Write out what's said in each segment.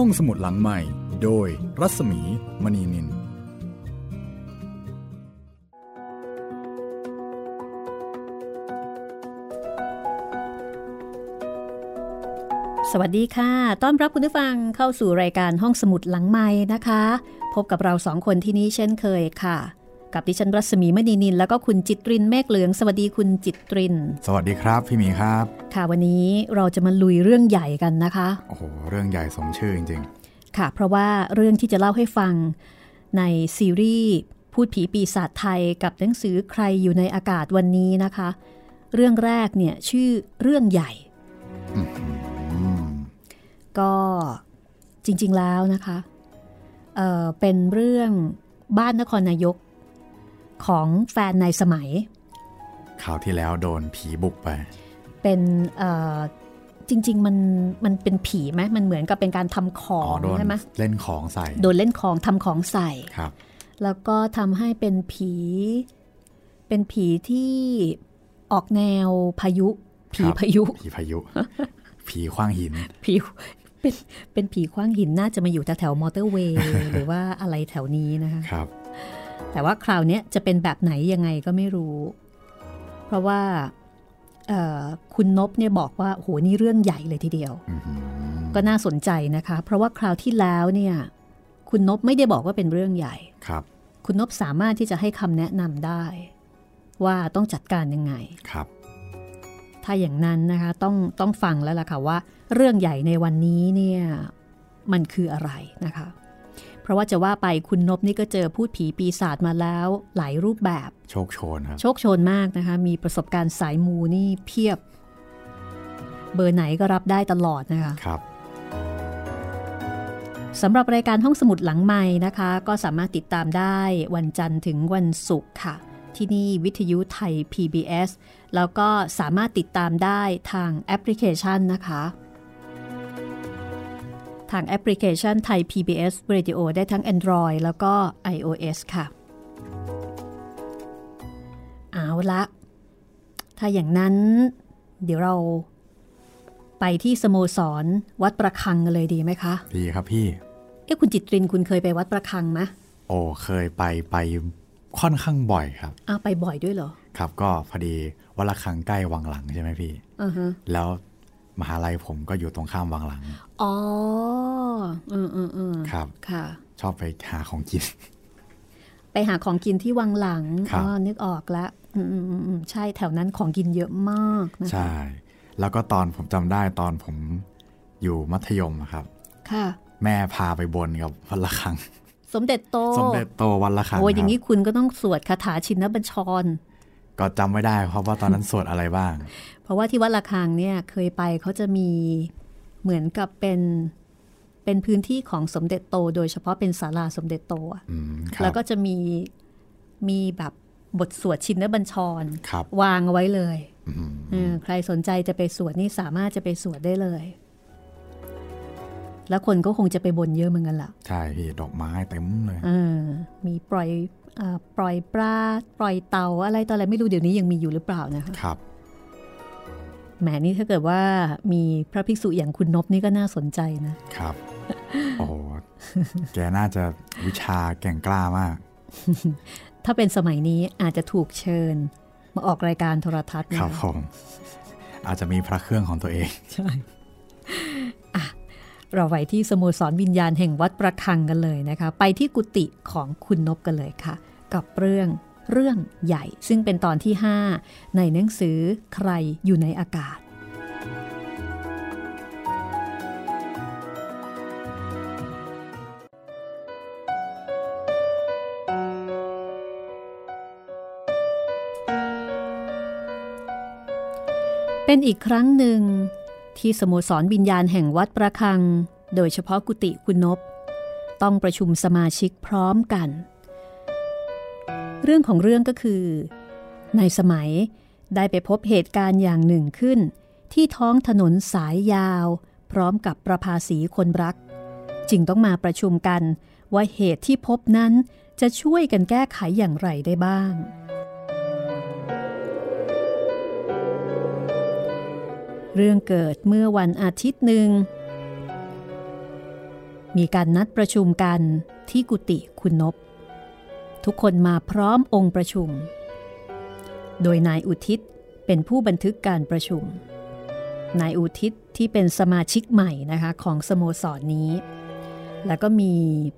ห้องสมุดหลังใหม่ โดยรัศมีมณีนิน สวัสดีค่ะ ต้อนรับคุณผู้ฟังเข้าสู่รายการห้องสมุดหลังใหม่นะคะ พบกับเราสองคนที่นี่เช่นเคยค่ะ กับดิฉันรัศมีมณีนิน แล้วก็คุณจิตรินเมฆเหลือง สวัสดีคุณจิตริน สวัสดีครับพี่หมีครับ ค่ะวันนี้เราจะมาลุยเรื่องใหญ่กันนะคะ โอ้โหเรื่องใหญ่สมชื่อจริงค่ะ เพราะว่าเรื่องที่จะเล่าให้ฟังในซีรีส์พูดผีปีศาจไทยกับหนังสือใครอยู่ในอากาศวันนี้นะคะ เรื่องแรกเนี่ยชื่อเรื่องใหญ่ๆอืมก็จริงๆแล้วนะคะเอ่อเป็นเรื่องบ้านนครนายก ของแฟนในสมัยคราวที่แล้วโดนผีบุกไป เป็นเอ่อจริง ๆ มันมันเป็นผีไหมมันเหมือนกับเป็นการทำขออ๋องโดนใช่ไหมเล่นของใส่ โดนเล่นของทำของใส่ครับ แล้วก็ทำให้เป็นผี เป็นผีที่ออกแนวพายุ ผีครับพายุ ผีพายุ ผีขว้างหิน ผีเป็นเป็นผีคว้างหินน่าจะมาอยู่แถวๆมอเตอร์เวย์หรือว่าอะไรแถวนี้นะคะครับ แต่ว่าคราวเนี้ยจะเป็นแบบไหนยังไงก็ไม่รู้ เพราะว่าเอ่อคุณนบเนี่ยบอกว่าโหนี่เรื่องใหญ่เลยทีเดียวอือหือก็น่าสนใจนะคะ เพราะว่าคราวที่แล้วเนี่ย คุณนบไม่ได้บอกว่าเป็นเรื่องใหญ่ครับ คุณนบสามารถที่จะให้คำแนะนำได้ ว่าต้องจัดการยังไงครับ ถ้าอย่างนั้นนะคะต้องต้องฟังแล้วล่ะค่ะว่า เรื่องใหญ่ในวันนี้เนี่ยมันคืออะไรนะคะ เพราะว่าจะว่าไปคุณนบนี่ก็เจอพูดผีปีศาจมาแล้วหลายรูปแบบ โชคโชนครับ โชคโชนมากนะคะ มีประสบการณ์สายมูนี่เพียบ เบอร์ไหนก็รับได้ตลอดนะคะ ครับสำหรับรายการห้องสมุดหลังใหม่นะคะ ก็สามารถติดตามได้วันจันทร์ถึงวันศุกร์ค่ะ ที่นี่วิทยุไทย PBS แล้วก็สามารถติดตามได้ทางแอปพลิเคชันนะคะ ทางแอปพลิเคชันไทย PBS Radio ได้ทั้ง Android แล้วก็ iOS ค่ะ เอาละ ถ้าอย่างนั้น เดี๋ยวเราไปที่สโมสรวัดระฆังกันเลยดีไหมคะ ดีครับพี่ เอ๊ะคุณจิตรินคุณเคยไปวัดระฆังไหมโอ้เคยไปไปค่อนข้างบ่อยครับอ้าวไปบ่อยด้วยเหรอ ครับก็พอดีวัดละคังใกล้วังหลังใช่ไหมพี่อือฮะแล้ว มหาลัยผมก็อยู่ตรงข้ามวังหลัง อ๋อ อืมอืมอืมครับ ค่ะ ชอบไปหาของกิน ไปหาของกินที่วังหลังครับอ๋อ นึกออกแล้วอืมอืมอืมอืมใช่ แถวนั้นของกินเยอะมากนะคะใช่ แล้วก็ตอนผมจำได้ตอนผมอยู่มัธยมอะครับ ค่ะ แม่พาไปบนกับวัดละคังสมเด็จโต สมเด็จโตวัดละคังโอ้ยคอรัย่างบนี้คุณก็ต้องสวดคาถาชินบัญชร ก็จำไม่ได้ครับว่าตอนนั้นสวดอะไรบ้าง เพราะว่าที่วัดละคังเนี่ยเคยไปเขาจะมีเหมือนกับเป็นเป็นพื้นที่ของสมเด็จโต โดยเฉพาะเป็นศาลาสมเด็จโตอะอืมครับแล้วก็จะมีมีแบบบทสวดชินบัญชรครับวางเอาไว้เลยอืมเออใครสนใจจะไปสวดนี่สามารถจะไปสวดได้เลย แล้วคนก็คงจะไปบนเยอะเหมือนกันล่ะ ใช่พี่ดอกไม้เต็มเลยเออมีปล่อยเออปล่อยปลาปล่อยเต่าอะไรต่ออะไรไม่รู้เดี๋ยวนี้ยังมีอยู่หรือเปล่านะคะครับ แหมนี่ถ้าเกิดว่ามีพระภิกษุอย่างคุณนบนี่ก็น่าสนใจนะครับ โอ้โหแกน่าจะวิชาแก่งกล้ามาก ถ้าเป็นสมัยนี้อาจจะถูกเชิญ มาออกรายการโทรทัศน์ครันะบคะผมอาจจะมีพระเครื่องของตัวเอง ใช่อะเราไปที่สโมสรวิญญาณแห่งวัดประคังกันเลยนะคะ ไปที่กุฏิของคุณนบกันเลยค่ะ กับเรื่อง เรื่องใหญ่ ซึ่งเป็นตอนที่ 5 ในหนังสือใครอยู่ในอากาศเป็นอีกครั้งหนึ่ง ที่สโมสรวิญญาณแห่งวัดประคัง โดยเฉพาะกุฏิคุณนบ ต้องประชุมสมาชิกพร้อมกัน เรื่องของเรื่องก็คือ ในสมัยได้ไปพบเหตุการณ์อย่างหนึ่งขึ้น ที่ท้องถนนสายยาว พร้อมกับประภาสีคนรัก จึงต้องมาประชุมกันว่าเหตุที่พบนั้นจะช่วยกันแก้ไขอย่างไรได้บ้าง เรื่องเกิดเมื่อวันอาทิตย์หนึ่ง มีการนัดประชุมกันที่กุฏิคุณนบ ทุกคนมาพร้อมองค์ประชุม โดยนายอุทิศเป็นผู้บันทึกการประชุม นายอุทิศที่เป็นสมาชิกใหม่นะคะของสโมสรนนี้ แล้วก็มี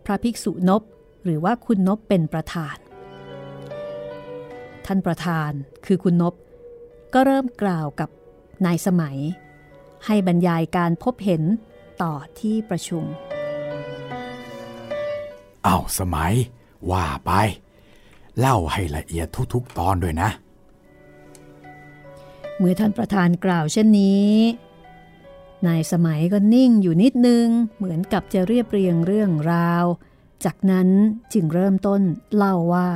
พระภิกษุนบหรือว่าคุณนบเป็นประธาน ท่านประธานคือคุณนบก็เริ่มกล่าวกับนายสมัย ให้บรรยายการพบเห็นต่อที่ประชุม อ้าวสมัย ว่าไป เล่าให้ละเอียดทุกๆตอนด้วยนะ เมื่อท่านประธานกล่าวเช่นนี้ นายสมัยก็นิ่งอยู่นิดนึง เหมือนกับจะเรียบเรียงเรื่องราว จากนั้นจึงเริ่มต้นเล่าว่า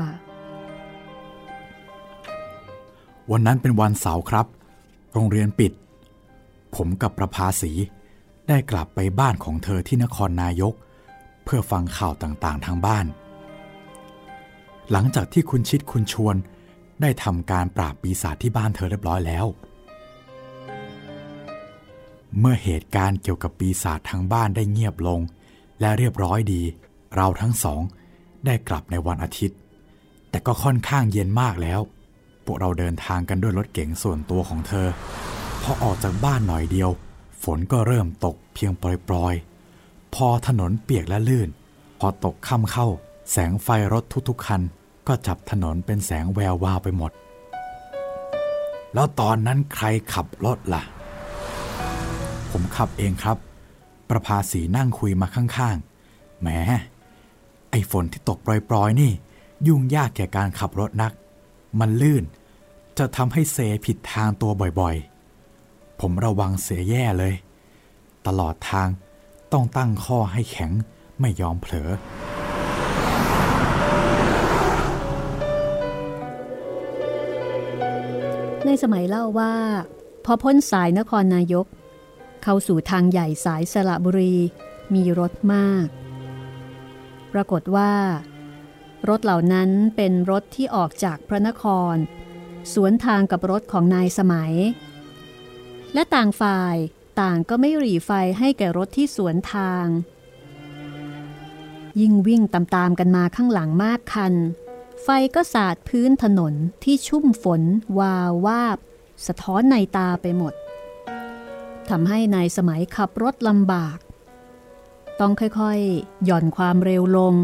วันนั้นเป็นวันเสาร์ครับ โรงเรียนปิด ผมกับประภาสีได้กลับไปบ้านของเธอที่นครนายก เพื่อฟังข่าวต่างๆทางบ้าน หลังจากที่คุณชิดคุณชวนได้ทำการปราบปีศาจที่บ้านเธอเรียบร้อยแล้ว เมื่อเหตุการณ์เกี่ยวกับปีศาจทางบ้านได้เงียบลง และเรียบร้อยดี เราทั้งสอง ได้กลับในวันอาทิตย์ แต่ก็ค่อนข้างเย็นมากแล้ว พวกเราเดินทางกันด้วยรถเก๋งส่วนตัวของเธอ พอออกจากบ้านหน่อยเดียว ฝนก็เริ่มตกเพียงปล่อยๆ พอถนนเปียกและลื่น พอตกค่ำเข้า แสงไฟรถทุกๆคัน ก็จับถนนเป็นแสงแวววาวไปหมด แล้วตอนนั้นใครขับรถละ่ะ ผมขับเองครับ ประภาสีนั่งคุยมาข้างๆ แหม ไอ้ฝนที่ตกปล่อยๆ นี่ ยุ่งยากแก่การขับรถนัก มันลื่น จะทำให้เซผิดทางตัวบ่อยๆ ผมระวังเสียแย่เลย ตลอดทางต้องตั้งข้อให้แข็งไม่ยอมเผลอ ในสมัยเล่าว่า พอพ้นสายนครนายก เข้าสู่ทางใหญ่สายสระบุรีมีรถมาก ปรากฏว่า รถเหล่านั้นเป็นรถที่ออกจากพระนคร สวนทางกับรถของนายสมัย และต่างฝ่ายต่างก็ไม่หรีไฟให้แก่รถที่สวนทาง ยิ่งวิ่งตามๆกันมาข้างหลังมากคัน ไฟก็สาดพื้นถนนที่ชุ่มฝน วาววาบ สะท้อนในตาไปหมดทำให้ในายสมัยขับรถลำบาก ต้องค่อยๆ หย่อนความเร็วลง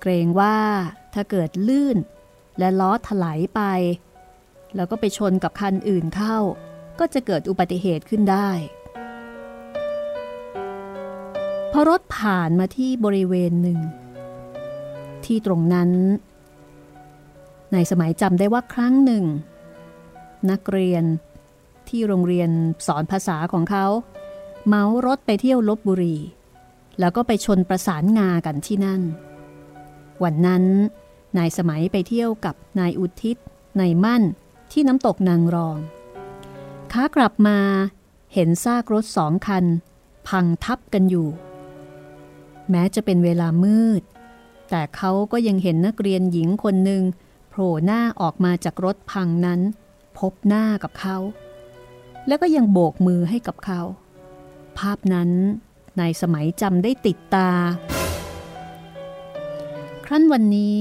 เกรงว่าถ้าเกิดลื่น และล้อถลายไป แล้วก็ไปชนกับคันอื่นเข้า ก็จะเกิดอุบัติเหตุขึ้นได้ พอรถผ่านมาที่บริเวณหนึ่ง ที่ตรงนั้น ในสมัยจำได้ว่าครั้งหนึ่ง นักเรียนที่โรงเรียนสอนภาษาของเขา เมารถไปเที่ยวลบบุรี แล้วก็ไปชนประสานงากันที่นั่น วันนั้น นายสมัยไปเที่ยวกับนายอุทิศนายมั่นที่น้ำตกนางรองขากลับมาเห็นซากรถสองคัน พังทับกันอยู่ แม้จะเป็นเวลามืด แต่เขาก็ยังเห็นนักเรียนหญิงคนหนึ่ง โผล่หน้าออกมาจากรถพังนั้น พบหน้ากับเขา แล้วก็ยังโบกมือให้กับเขา ภาพนั้นในสมัยจำได้ติดตา ครั้นวันนี้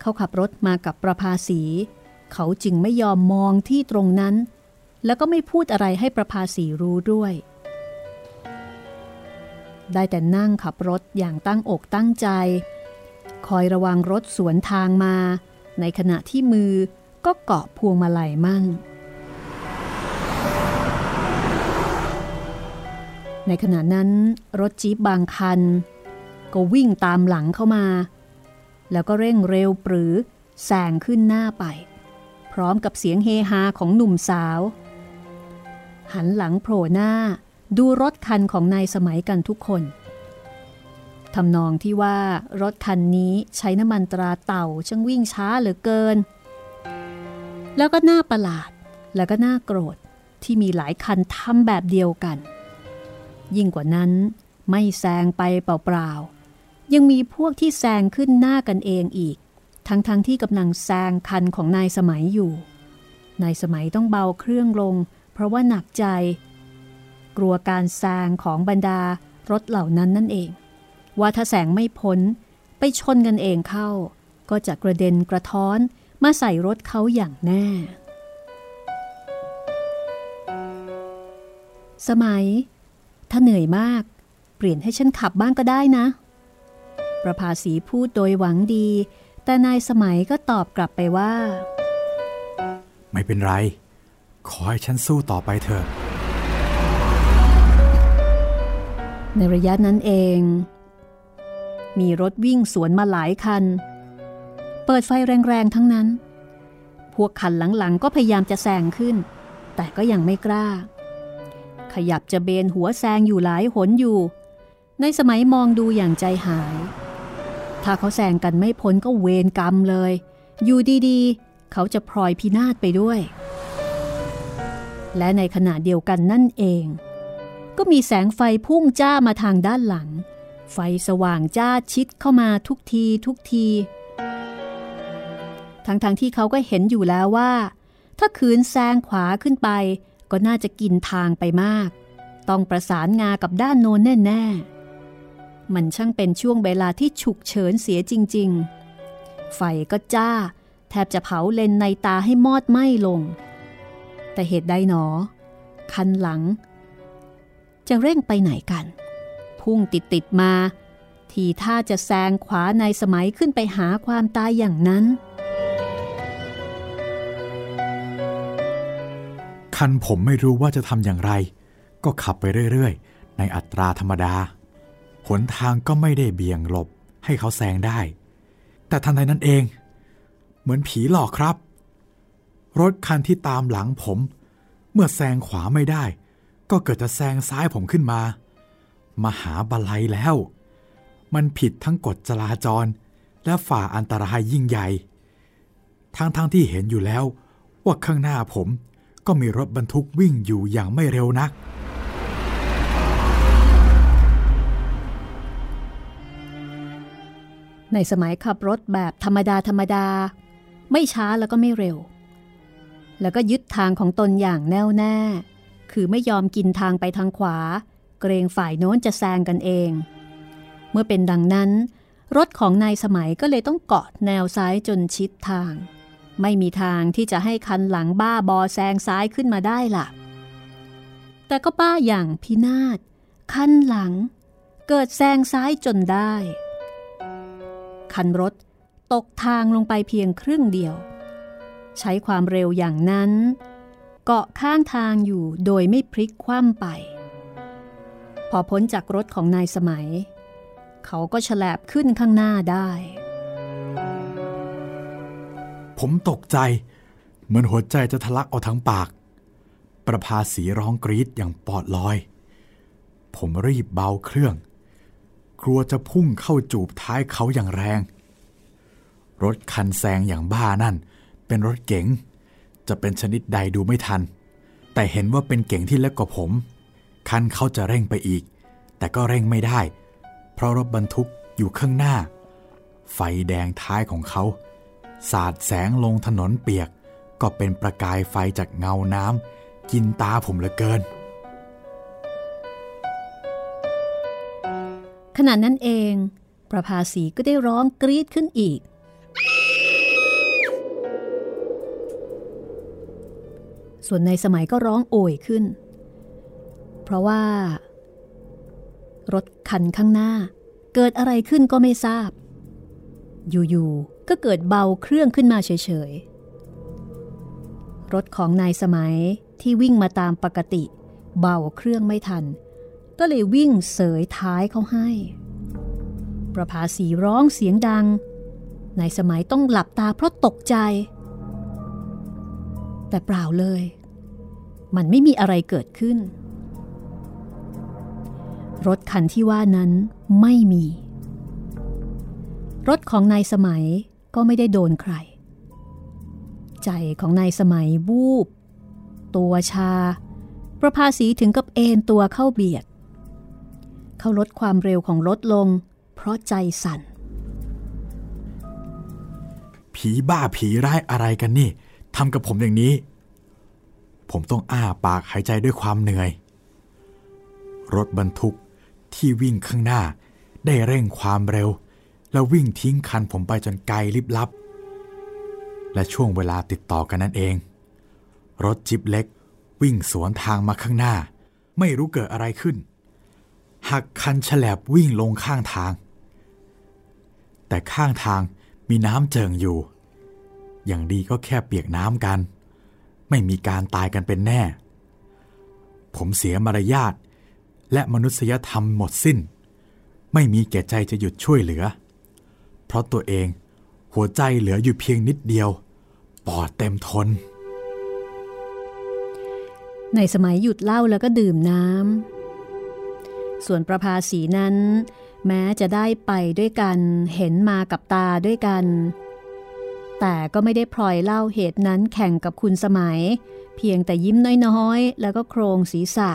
เขาขับรถมากับประภาสี เขาจึงไม่ยอมมองที่ตรงนั้น แล้วก็ไม่พูดอะไรให้ประภาสีรู้ด้วย ได้แต่นั่งขับรถอย่างตั้งอกตั้งใจ คอยระวังรถสวนทางมา ในขณะที่มือก็เกาะพวงมาลัยมั่งในขณะนั้นรถจี๊บบางคัน ก็วิ่งตามหลังเข้ามา แล้วก็เร่งเร็วปรือแซงขึ้นหน้าไป พร้อมกับเสียงเฮฮาของหนุ่มสาว หันหลังโผล่หน้าดูรถคันของนายสมัยกันทุกคน ทำนองที่ว่ารถคันนี้ใช้น้ำมันตราเต่าช่างวิ่งช้าเหลือเกิน แล้วก็น่าประหลาดแล้วก็น่าโกรธที่มีหลายคันทำแบบเดียวกัน ยิ่งกว่านั้นไม่แซงไปเปล่าๆ ยังมีพวกที่แซงขึ้นหน้ากันเองอีก ทั้งๆทที่กำลังแซงคันของนายสมัยอยู่ นายสมัยต้องเบาเครื่องลง เพราะว่าหนักใจ กลัวการแซงของบรรดารถเหล่านั้นนั่นเอง ว่าถ้าแสงไม่พ้น ไปชนกันเองเข้า ก็จะกระเด็นกระท้อนมาใส่รถเขาอย่างแน่ สมัย ถ้าเหนื่อยมาก เปลี่ยนให้ฉันขับบ้างก็ได้นะ ประภาสีพูดโดยหวังดี แต่นายสมัยก็ตอบกลับไปว่า ไม่เป็นไร ขอให้ฉันสู้ต่อไปเถอะในระยะนั้นเอง มีรถวิ่งสวนมาหลายคัน เปิดไฟแรงๆทั้งนั้น พวกคันหลังๆก็พยายามจะแซงขึ้น แต่ก็ยังไม่กล้า ขยับจะเบนหัวแซงอยู่หลายหนอยู่ ในสมัยมองดูอย่างใจหาย ถ้าเขาแซงกันไม่พ้นก็เวรกรรมเลย อยู่ดีๆ เขาจะพลอยพินาศไปด้วย และในขณะเดียวกันนั่นเอง ก็มีแสงไฟพุ่งจ้ามาทางด้านหลัง ไฟสว่างจ้าชิดเข้ามาทุกทีทุกที ทั้งๆทที่เขาก็เห็นอยู่แล้วว่า ถ้าขืนแซงขวาขึ้นไป ก็น่าจะกินทางไปมาก ต้องประสานงากับด้านโน้นแน่ๆ มันช่างเป็นช่วงเวลาที่ฉุกเฉินเสียจริง ๆ ไฟก็จ้า แทบจะเผาเลนในตาให้มอดไหม้ลง แต่เหตุใดหนอ คันหลัง จะเร่งไปไหนกัน พุ่งติดติดมา ทีท่าจะแซงขวาในสมัยขึ้นไปหาความตายอย่างนั้น คันผมไม่รู้ว่าจะทำอย่างไร ก็ขับไปเรื่อยๆ ในอัตราธรรมดา หนทางก็ไม่ได้เบี่ยงหลบให้เขาแซงได้ แต่ทันใดนั้นเอง เหมือนผีหลอกครับ รถคันที่ตามหลังผม เมื่อแซงขวาไม่ได้ ก็เกิดจะแซงซ้ายผมขึ้นมา มหาบันไลแล้ว มันผิดทั้งกฎจราจร และฝ่าอันตรายยิ่งใหญ่ ทั้งๆทที่เห็นอยู่แล้ว ว่าข้างหน้าผมก็มีรถบรรทุกวิ่งอยู่อย่างไม่เร็วนัก ในสมัยขับรถแบบธรรมดาธรรมดา ไม่ช้าแล้วก็ไม่เร็ว แล้วก็ยึดทางของตนอย่างแน่วแน่ คือไม่ยอมกินทางไปทางขวา เกรงฝ่ายโน้นจะแซงกันเอง เมื่อเป็นดังนั้น รถของนายสมัยก็เลยต้องเกาะแนวซ้ายจนชิดทาง ไม่มีทางที่จะให้คันหลังบ้าบอแซงซ้ายขึ้นมาได้ล่ะ แต่ก็บ้าอย่างพินาศคันหลัง เกิดแซงซ้ายจนได้ คันรถตกทางลงไปเพียงครึ่งเดียว ใช้ความเร็วอย่างนั้น เกาะข้างทางอยู่โดยไม่พลิกคว่ำไป พอพ้นจากรถของนายสมัย เขาก็ฉลบขึ้นข้างหน้าได้ ผมตกใจ เหมือนหัวใจจะทะลักออกทั้งปาก ประภาสีร้องกรีดอย่างปอดลอย ผมรีบเบาเครื่อง กลัวจะพุ่งเข้าจูบท้ายเขาอย่างแรง รถคันแซงอย่างบ้านั่น เป็นรถเก๋ง จะเป็นชนิดใดดูไม่ทัน แต่เห็นว่าเป็นเก๋งที่เล็กกว่าผม คันเขาจะเร่งไปอีก แต่ก็เร่งไม่ได้ เพราะรถบรรทุกอยู่ข้างหน้า ไฟแดงท้ายของเขา สาดแสงลงถนนเปียก ก็เป็นประกายไฟจากเงาน้ำกินตาผมเหลือเกิน ขณะนั้นเอง ประภาสีก็ได้ร้องกรีดขึ้นอีกส่วนในสมัยก็ร้องโอยขึ้น เพราะว่า รถคันข้างหน้า เกิดอะไรขึ้นก็ไม่ทราบ อยู่ๆก็เกิดเบาเครื่องขึ้นมาเฉยๆ รถของนายสมัยที่วิ่งมาตามปกติ เบาเครื่องไม่ทัน ก็เลยวิ่งเสยท้ายเขาให้ ประภาสีร้องเสียงดังนายสมัยต้องหลับตาเพราะตกใจ แต่เปล่าเลย มันไม่มีอะไรเกิดขึ้น รถคันที่ว่านั้นไม่มี รถของนายสมัยก็ไม่ได้โดนใคร ใจของนายสมัยบูบ ตัวชา ประภาสีถึงกับเอนตัวเข้าเบียด เขาลดความเร็วของรถลง เพราะใจสั่น ผีบ้าผีร้ายอะไรกันนี่ทำกับผมอย่างนี้ ผมต้องอ้าปากหายใจด้วยความเหนื่อย รถบรรทุก ที่วิ่งข้างหน้า ได้เร่งความเร็ว แล้ววิ่งทิ้งคันผมไปจนไกลลิบลับ และช่วงเวลาติดต่อกันนั่นเอง รถจิบเล็ก วิ่งสวนทางมาข้างหน้า ไม่รู้เกิดอะไรขึ้น หักคันฉลบวิ่งลงข้างทาง แต่ข้างทางมีน้ำเจิงอยู่ อย่างดีก็แค่เปียกน้ำกัน ไม่มีการตายกันเป็นแน่ ผมเสียมารยาท และมนุษยธรรมหมดสิ้น ไม่มีแก่ใจจะหยุดช่วยเหลือ เพราะตัวเองหัวใจเหลืออยู่เพียงนิดเดียว ปอดเต็มทน ในสมัยหยุดเหล้าแล้วก็ดื่มน้ำส่วนประภาสีนั้น แม้จะได้ไปด้วยกันเห็นมากับตาด้วยกัน แต่ก็ไม่ได้พลอยเล่าเหตุนั้นแข่งกับคุณสมัย เพียงแต่ยิ้มน้อยๆ แล้วก็โครงศีรษะ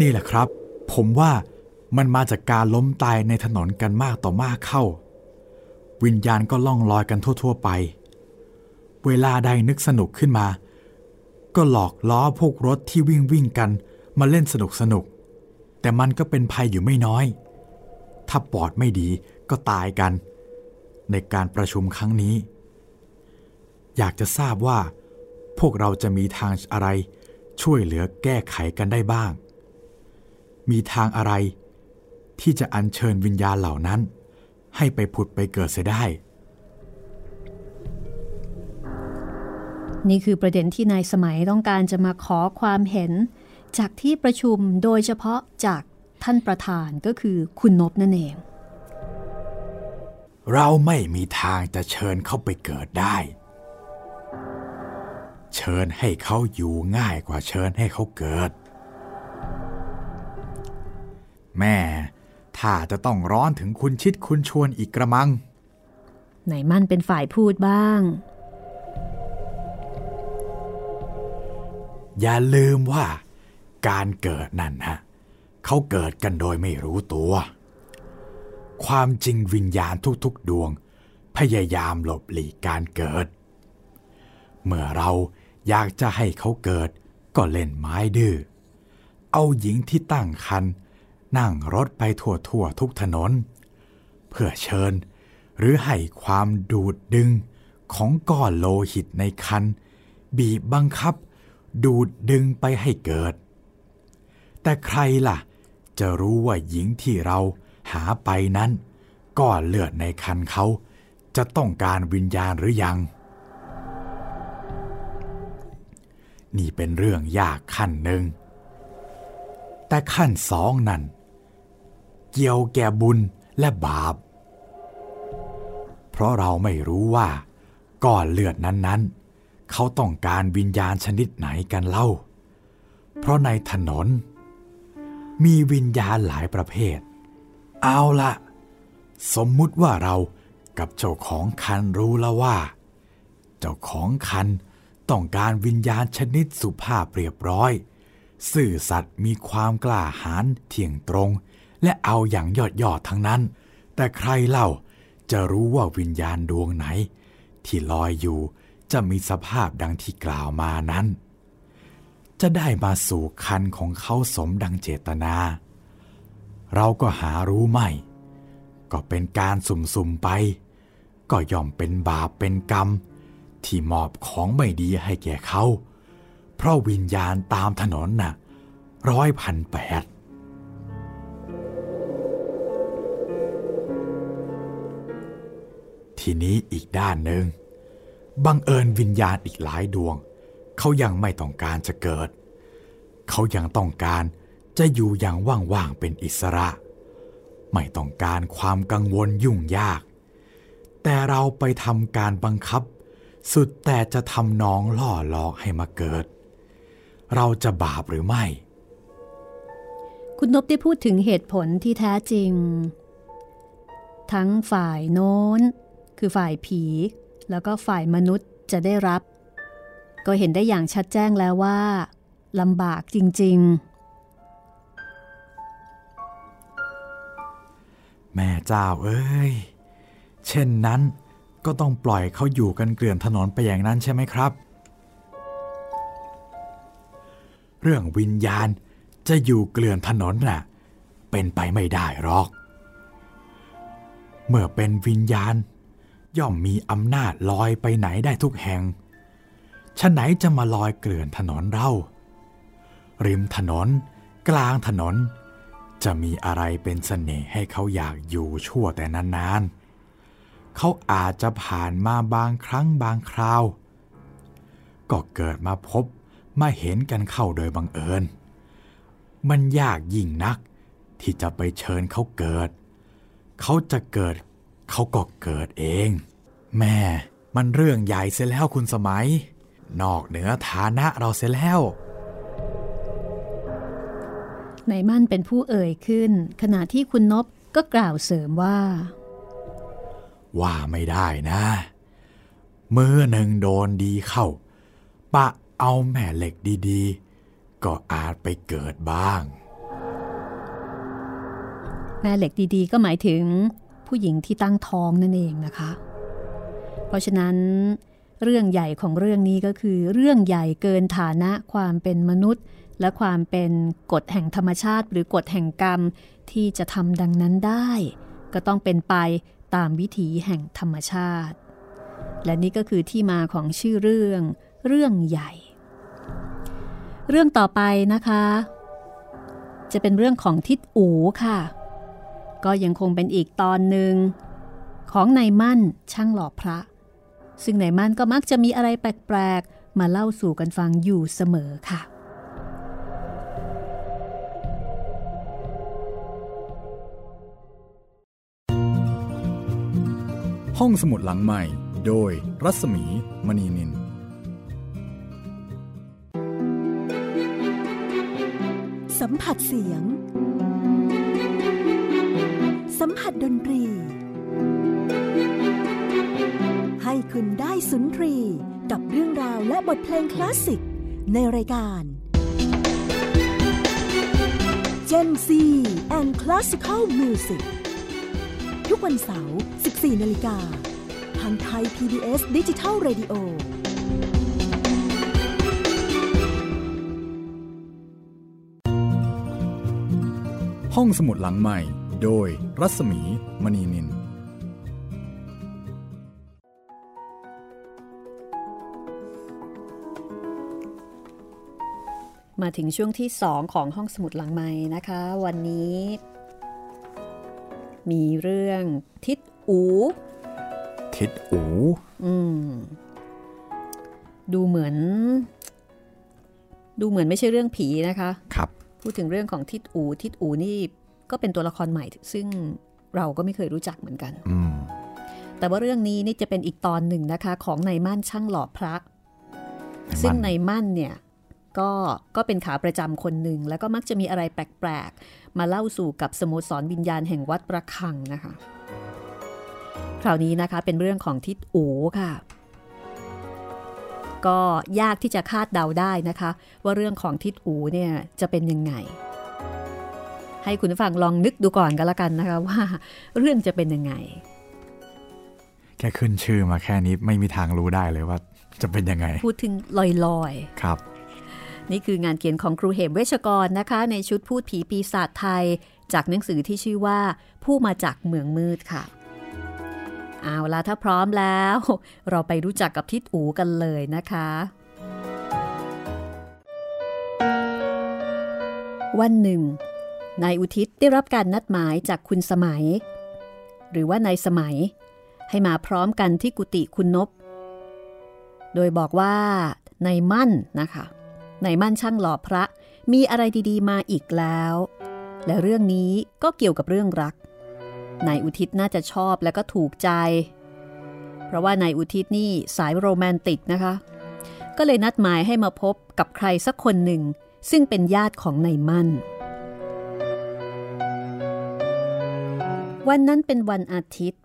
นี่แหละครับ ผมว่ามันมาจากการล้มตายในถนนกันมากต่อมากเข้า วิญญาณก็ล่องลอยกันทั่ว ๆ ไป เวลาใดนึกสนุกขึ้นมา ก็หลอกล้อพวกรถที่วิ่งวิ่งกันมาเล่นสนุกสนุก แต่มันก็เป็นภัยอยู่ไม่น้อย ถ้าปอดไม่ดีก็ตายกัน ในการประชุมครั้งนี้ อยากจะทราบว่า พวกเราจะมีทางอะไรช่วยเหลือแก้ไขกันได้บ้าง มีทางอะไร ที่จะอัญเชิญวิญญาณเหล่านั้น ให้ไปผุดไปเกิดเสียได้ นี่คือประเด็นที่นายสมัยต้องการจะมาขอความเห็น จากที่ประชุมโดยเฉพาะจากท่านประธานก็คือคุณนบนั่นเอง เราไม่มีทางจะเชิญเขาไปเกิดได้ เชิญให้เขาอยู่ง่ายกว่าเชิญให้เขาเกิด แม่ถ้าจะต้องร้อนถึงคุณชิดคุณชวนอีกกระมัง ไหนมั่นเป็นฝ่ายพูดบ้าง อย่าลืมว่า การเกิดนั่นฮะเขาเกิดกันโดยไม่รู้ตัว ความจริงวิญญาณทุกๆดวง พยายามหลบหลีกการเกิด เมื่อเราอยากจะให้เขาเกิดก็เล่นไม้ดื้อเอาหญิงที่ตั้งคัน นั่งรถไปทั่วๆทุกถนน เพื่อเชิญหรือให้ความดูดดึงของก้อนโลหิตในคันบีบบังคับ ดูดดึงไปให้เกิด แต่ใครล่ะ จะรู้ว่าหญิงที่เราหาไปนั้นก้อนเลือดในคันเขาจะต้องการวิญญาณหรือยัง นี่เป็นเรื่องยากขั้นหนึ่ง แต่ขั้นสองนั้น เกี่ยวแก่บุญและบาป เพราะเราไม่รู้ว่าก้อนเลือดนั้นๆ เขาต้องการวิญญาณชนิดไหนกันเล่า เพราะในถนน มีวิญญาณหลายประเภท เอาละสมมุติว่าเรากับเจ้าของคันรู้แล้วว่า เจ้าของคันต้องการวิญญาณชนิดสุภาพเรียบร้อย ซื่อสัตย์มีความกล้าหาญเที่ยงตรง และเอาอย่างยอดยอดทั้งนั้น แต่ใครเล่าจะรู้ว่าวิญญาณดวงไหน ที่ลอยอยู่จะมีสภาพดังที่กล่าวมานั้น จะได้มาสู่คันของเขาสมดังเจตนา เราก็หารู้ไม่ ก็เป็นการสุ่มๆไป ก็ย่อมเป็นบาปเป็นกรรม ที่มอบของไม่ดีให้แก่เขา เพราะวิญญาณตามถนนน่ะร้อยพันแปด ทีนี้อีกด้านหนึ่งบังเอิญวิญญาณอีกหลายดวง เขายังไม่ต้องการจะเกิด เขายังต้องการจะอยู่อย่างว่างๆเป็นอิสระ ไม่ต้องการความกังวลยุ่งยาก แต่เราไปทำการบังคับ สุดแต่จะทำน้องล่อหลอกให้มาเกิด เราจะบาปหรือไม่ คุณนบได้พูดถึงเหตุผลที่แท้จริง ทั้งฝ่ายโน้น คือฝ่ายผี แล้วก็ฝ่ายมนุษย์จะได้รับ ก็เห็นได้อย่างชัดแจ้งแล้วว่าลำบากจริง ๆ แม่เจ้าเอ้ย เช่นนั้นก็ต้องปล่อยเขาอยู่กันเกลื่อนถนนไปอย่างนั้นใช่ไหมครับ เรื่องวิญญาณจะอยู่เกลื่อนถนนน่ะ เป็นไปไม่ได้หรอก เมื่อเป็นวิญญาณ ย่อมมีอำนาจลอยไปไหนได้ทุกแห่งฉะไหนจะมาลอยเกลื่อนถนนเรา ริมถนน กลางถนน จะมีอะไรเป็นสเสน่ห์ให้เขาอยากอยู่ชั่วแต่นานๆ เขาอาจจะผ่านมาบางครั้งบางคราว ก็เกิดมาพบมาเห็นกันเข้าโดยบังเอิญ มันยากยิ่งนักที่จะไปเชิญเขาเกิด เขาจะเกิด เขาก็เกิดเอง แม่มันเรื่องใหญ่เสียแล้วคุณสมัย นอกเหนือฐานะเราเสียแล้วนายมั่นเป็นผู้เอ่ยขึ้น ขณะที่คุณนบก็กล่าวเสริมว่า ว่าไม่ได้นะมือหนึ่งโดนดีเข้า ปะเอาแม่เหล็กดีๆ ก็อาจไปเกิดบ้าง แม่เหล็กดีๆ ก็หมายถึง ผู้หญิงที่ตั้งท้องนั่นเองนะคะ เพราะฉะนั้น เรื่องใหญ่ของเรื่องนี้ก็คือ เรื่องใหญ่เกินฐานะความเป็นมนุษย์ และความเป็นกฎแห่งธรรมชาติ หรือกฎแห่งกรรมที่จะทำดังนั้นได้ ก็ต้องเป็นไปตามวิถีแห่งธรรมชาติ และนี่ก็คือที่มาของชื่อเรื่อง เรื่องใหญ่ เรื่องต่อไปนะคะ จะเป็นเรื่องของทิศอูค่ะ ก็ยังคงเป็นอีกตอนหนึ่ง ของนายมั่นช่างหล่อพระ ซึ่งนายมั่นก็มักจะมีอะไรแปลกๆ มาเล่าสู่กันฟังอยู่เสมอค่ะ ห้องสมุดหลังใหม่ โดยรัศมีมณีนินสัมผัสเสียง สัมผัสดนตรี ให้คุณได้สุนทรีกับเรื่องราวและบทเพลงคลาสสิก ในรายการ Gen Z and Classical Music ทุกวันเสาร์ 14 นาฬิกา ทางไทย PBS ดิจิทัล Radio ห้องสมุดหลังใหม่ โดยรัศมีมณีนินมาถึงช่วงที่สองของห้องสมุดหลังใหม่นะคะ วันนี้ มีเรื่องทิศอู ทิศอู อืม ดูเหมือน ดูเหมือนไม่ใช่เรื่องผีนะคะ ครับ พูดถึงเรื่องของทิศอู ทิศอูนี่ ก็เป็นตัวละครใหม่ ซึ่งเราก็ไม่เคยรู้จักเหมือนกันอืมแต่ว่าเรื่องนี้นี่จะเป็นอีกตอนหนึ่งนะคะของนายมั่นช่างหล่อพระ ซึ่งนายมั่นเนี่ยก็ก็เป็นขาประจำคนหนึ่ง แล้วก็มักจะมีอะไรแปลกมาเล่าสู่กับสโมสรวิญญาณแห่งวัดประคังนะคะ คราวนี้นะคะเป็นเรื่องของทิศอูค่ะ ก็ยากที่จะคาดเดาได้นะคะ ว่าเรื่องของทิศอูเนี่ยจะเป็นยังไง ให้คุณฟังลองนึกดูก่อนกันละกันนะคะว่า เรื่องจะเป็นยังไง แค่ขึ้นชื่อมาแค่นี้ไม่มีทางรู้ได้เลยว่า จะเป็นยังไง พูดถึงลอยๆ ครับ นี่คืองานเขียนของครูเหมเวชกรนะคะ ในชุดพูดผีปีศาจไทย จากหนังสือที่ชื่อว่า ผู้มาจากเมืองมืดค่ะเอาละถ้าพร้อมแล้ว เราไปรู้จักกับทิดอูกันเลยนะคะ วันหนึ่ง นายอุทิศได้รับการนัดหมายจากคุณสมัย หรือว่านายสมัย ให้มาพร้อมกันที่กุฏิคุณนบ โดยบอกว่านายมั่นนะคะในมั่นช่างหล่อพระมีอะไรดีๆ มาอีกแล้ว และเรื่องนี้ก็เกี่ยวกับเรื่องรักนายอุทิศน่าจะชอบและก็ถูกใจ เพราะว่านายอุทิศนี่สายโรแมนติกนะคะ ก็เลยนัดหมายให้มาพบกับใครสักคนหนึ่ง ซึ่งเป็นญาติของนายมั่น วันนั้นเป็นวันอาทิตย์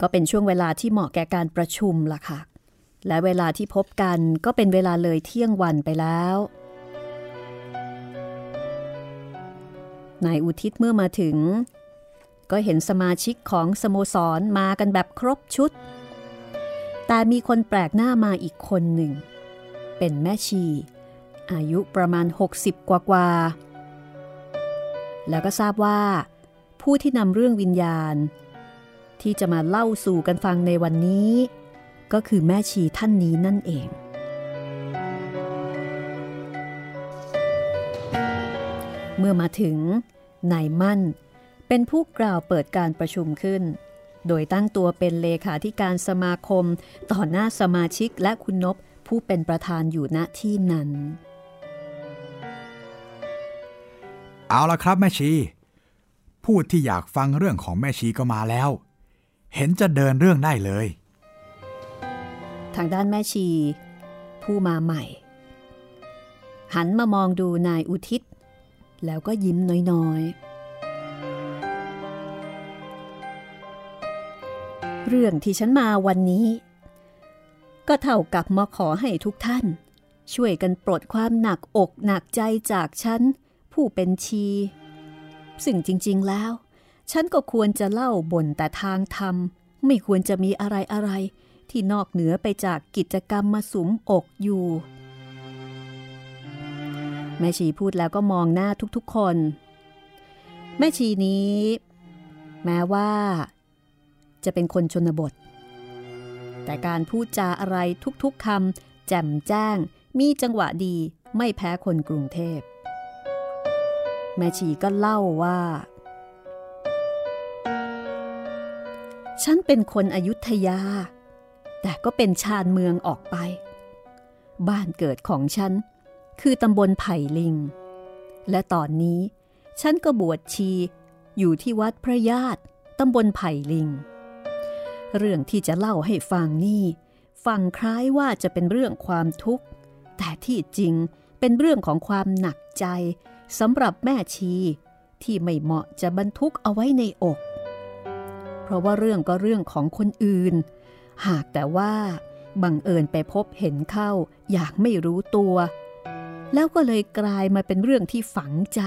ก็เป็นช่วงเวลาที่เหมาะแก่การประชุมล่ะค่ะ และเวลาที่พบกันก็เป็นเวลาเลยเที่ยงวันไปแล้วนายอุทิศเมื่อมาถึง ก็เห็นสมาชิกของสโมสรมากันแบบครบชุด แต่มีคนแปลกหน้ามาอีกคนหนึ่ง เป็นแม่ชี อายุประมาณ 60 กว่ากว่าแล้วก็ทราบว่า ผู้ที่นำเรื่องวิญญาณ ที่จะมาเล่าสู่กันฟังในวันนี้ ก็คือแม่ชีท่านนี้นั่นเอง เมื่อมาถึงนายมั่น เป็นผู้กล่าวเปิดการประชุมขึ้น โดยตั้งตัวเป็นเลขาธิการสมาคม ต่อหน้าสมาชิกและคุณนบผู้เป็นประธานอยู่ณที่นั้น เอาละครับแม่ชี ผู้ที่อยากฟังเรื่องของแม่ชีก็มาแล้ว เห็นจะเดินเรื่องได้เลย ทางด้านแม่ชี ผู้มาใหม่ หันมามองดูนายอุทิศ แล้วก็ยิ้มน้อยๆ เรื่องที่ฉันมาวันนี้ ก็เท่ากับมาขอให้ทุกท่าน ช่วยกันปลดความหนักอกหนักใจจากฉัน ผู้เป็นชี ซึ่งจริง ๆ แล้ว ฉันก็ควรจะเล่าบ่นแต่ทางธรรม ไม่ควรจะมีอะไรอะไรๆที่นอกเหนือไปจากกิจกรรมมาสุมอกอยู่ แม่ชีพูดแล้วก็มองหน้าทุกๆคน แม่ชีนี้ แม้ว่า จะเป็นคนชนบท แต่การพูดจาอะไรทุกๆคำแจ่มแจ้งมีจังหวะดีไม่แพ้คนกรุงเทพ แม่ชีก็เล่าว่า ฉันเป็นคนอยุธยา แต่ก็เป็นชานเมืองออกไป บ้านเกิดของฉัน คือตำบลไผ่ลิง และตอนนี้ฉันก็บวชชีอยู่ที่วัดพระญาติตำบลไผ่ลิง เรื่องที่จะเล่าให้ฟังนี่ฟังคล้ายว่าจะเป็นเรื่องความทุกข์ แต่ที่จริงเป็นเรื่องของความหนักใจ สำหรับแม่ชีที่ไม่เหมาะจะบรรทุกเอาไว้ในอก เพราะว่าเรื่องก็เรื่องของคนอื่น หากแต่ว่าบังเอิญไปพบเห็นเข้าอยากไม่รู้ตัว แล้วก็เลยกลายมาเป็นเรื่องที่ฝังใจ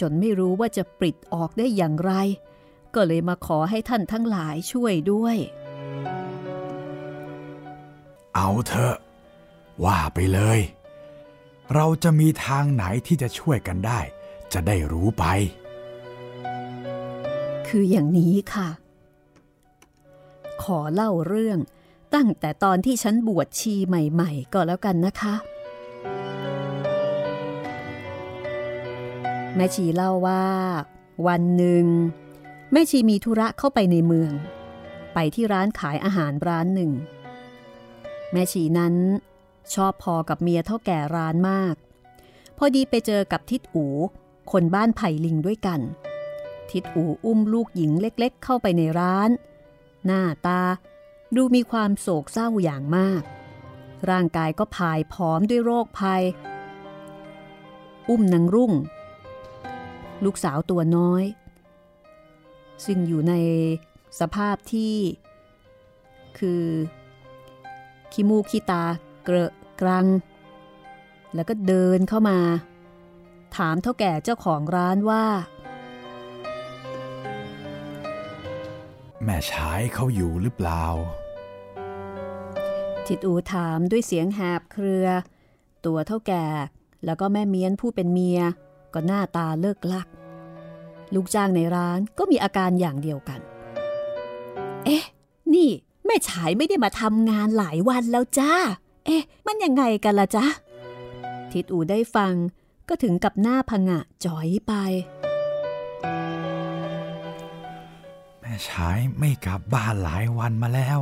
จนไม่รู้ว่าจะปลิดออกได้อย่างไร ก็เลยมาขอให้ท่านทั้งหลายช่วยด้วย เอาเถอะว่าไปเลย เราจะมีทางไหนที่จะช่วยกันได้ จะได้รู้ไป คืออย่างนี้ค่ะ ขอเล่าเรื่องตั้งแต่ตอนที่ฉันบวชชีใหม่ ๆ ก็แล้วกันนะคะ แม่ชีเล่าว่า วันหนึ่ง แม่ชีมีธุระเข้าไปในเมือง ไปที่ร้านขายอาหารร้านหนึ่ง แม่ชีนั้น ชอบพอกับเมียเท่าแก่ร้านมาก พอดีไปเจอกับทิดอูคนบ้านไผ่ลิงด้วยกัน ทิดอูอุ้มลูกหญิงเล็กๆ เข้าไปในร้าน หน้าตาดูมีความโศกเศร้าอย่างมาก ร่างกายก็พายผอมด้วยโรคภัย อุ้มนางรุ่ง ลูกสาวตัวน้อย ซึ่งอยู่ในสภาพที่ คือ ขี้มูกขี้ตา เกระกรังแล้วก็เดินเข้ามา ถามเท่าแก่เจ้าของร้านว่า แม่ชายเขาอยู่หรือเปล่า ทิดอูถามด้วยเสียงแหบเครือ ตัวเท่าแก่แล้วก็แม่เมียนผู้เป็นเมีย ก็หน้าตาเลิกลัก ลูกจ้างในร้านก็มีอาการอย่างเดียวกัน เอ๊ะ นี่แม่ฉายไม่ได้มาทำงานหลายวันแล้วจ้า เอ๊ะ มันยังไงกันล่ะจ๊ะ ทิดอูได้ฟังก็ถึงกับหน้าผงะจ๋อยไป แม่ชายไม่กลับบ้านหลายวันมาแล้ว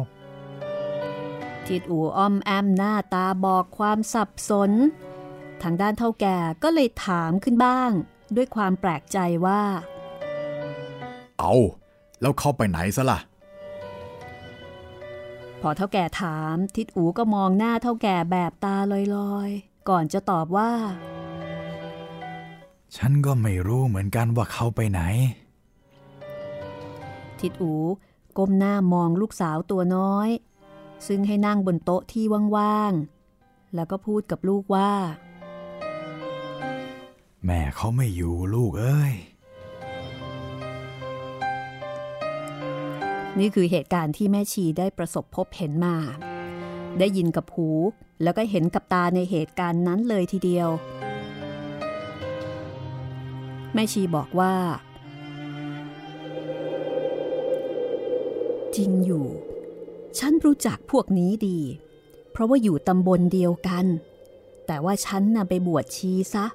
ทิดอูอ้อมแอมหน้าตาบอกความสับสน ทางด้านเท่าแก่ก็เลยถามขึ้นบ้าง ด้วยความแปลกใจว่า เอา แล้วเข้าไปไหนซะล่ะ พอเท่าแก่ถามทิดอูก็มองหน้าเท่าแก่แบบตาลอยๆ ก่อนจะตอบว่า ฉันก็ไม่รู้เหมือนกันว่าเขาไปไหน ทิดอูก้มหน้ามองลูกสาวตัวน้อย ซึ่งให้นั่งบนโต๊ะที่ว่างๆ แล้วก็พูดกับลูกว่า แม่เขาไม่อยู่ลูกเอ้ย นี่คือเหตุการณ์ที่แม่ชีได้ประสบพบเห็นมา ได้ยินกับหู แล้วก็เห็นกับตาในเหตุการณ์นั้นเลยทีเดียว แม่ชีบอกว่า จริงอยู่ ฉันรู้จักพวกนี้ดี เพราะว่าอยู่ตำบลเดียวกัน แต่ว่าฉันน่ะไปบวชชีซะ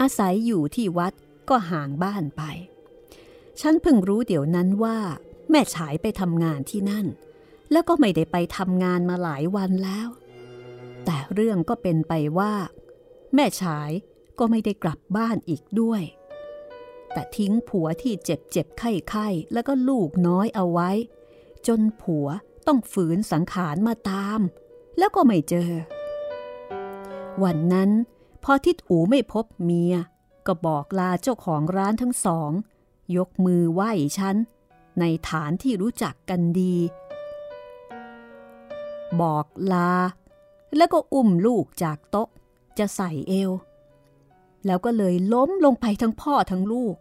อาศัยอยู่ที่วัดก็ห่างบ้านไป ฉันเพิ่งรู้เดี๋ยวนั้นว่า แม่ฉายไปทำงานที่นั่น แล้วก็ไม่ได้ไปทำงานมาหลายวันแล้ว แต่เรื่องก็เป็นไปว่า แม่ฉายก็ไม่ได้กลับบ้านอีกด้วย แต่ทิ้งผัวที่เจ็บเจ็บไข้ไข้แล้วก็ลูกน้อยเอาไว้ จนผัวต้องฝืนสังขารมาตาม แล้วก็ไม่เจอ วันนั้นพอทิดอูไม่พบเมีย ก็บอกลาเจ้าของร้านทั้งสอง ยกมือไหว้ฉัน ในฐานที่รู้จักกันดี บอกลา แล้วก็อุ้มลูกจากโต๊ะ จะใส่เอว แล้วก็เลยล้มลงไปทั้งพ่อทั้งลูก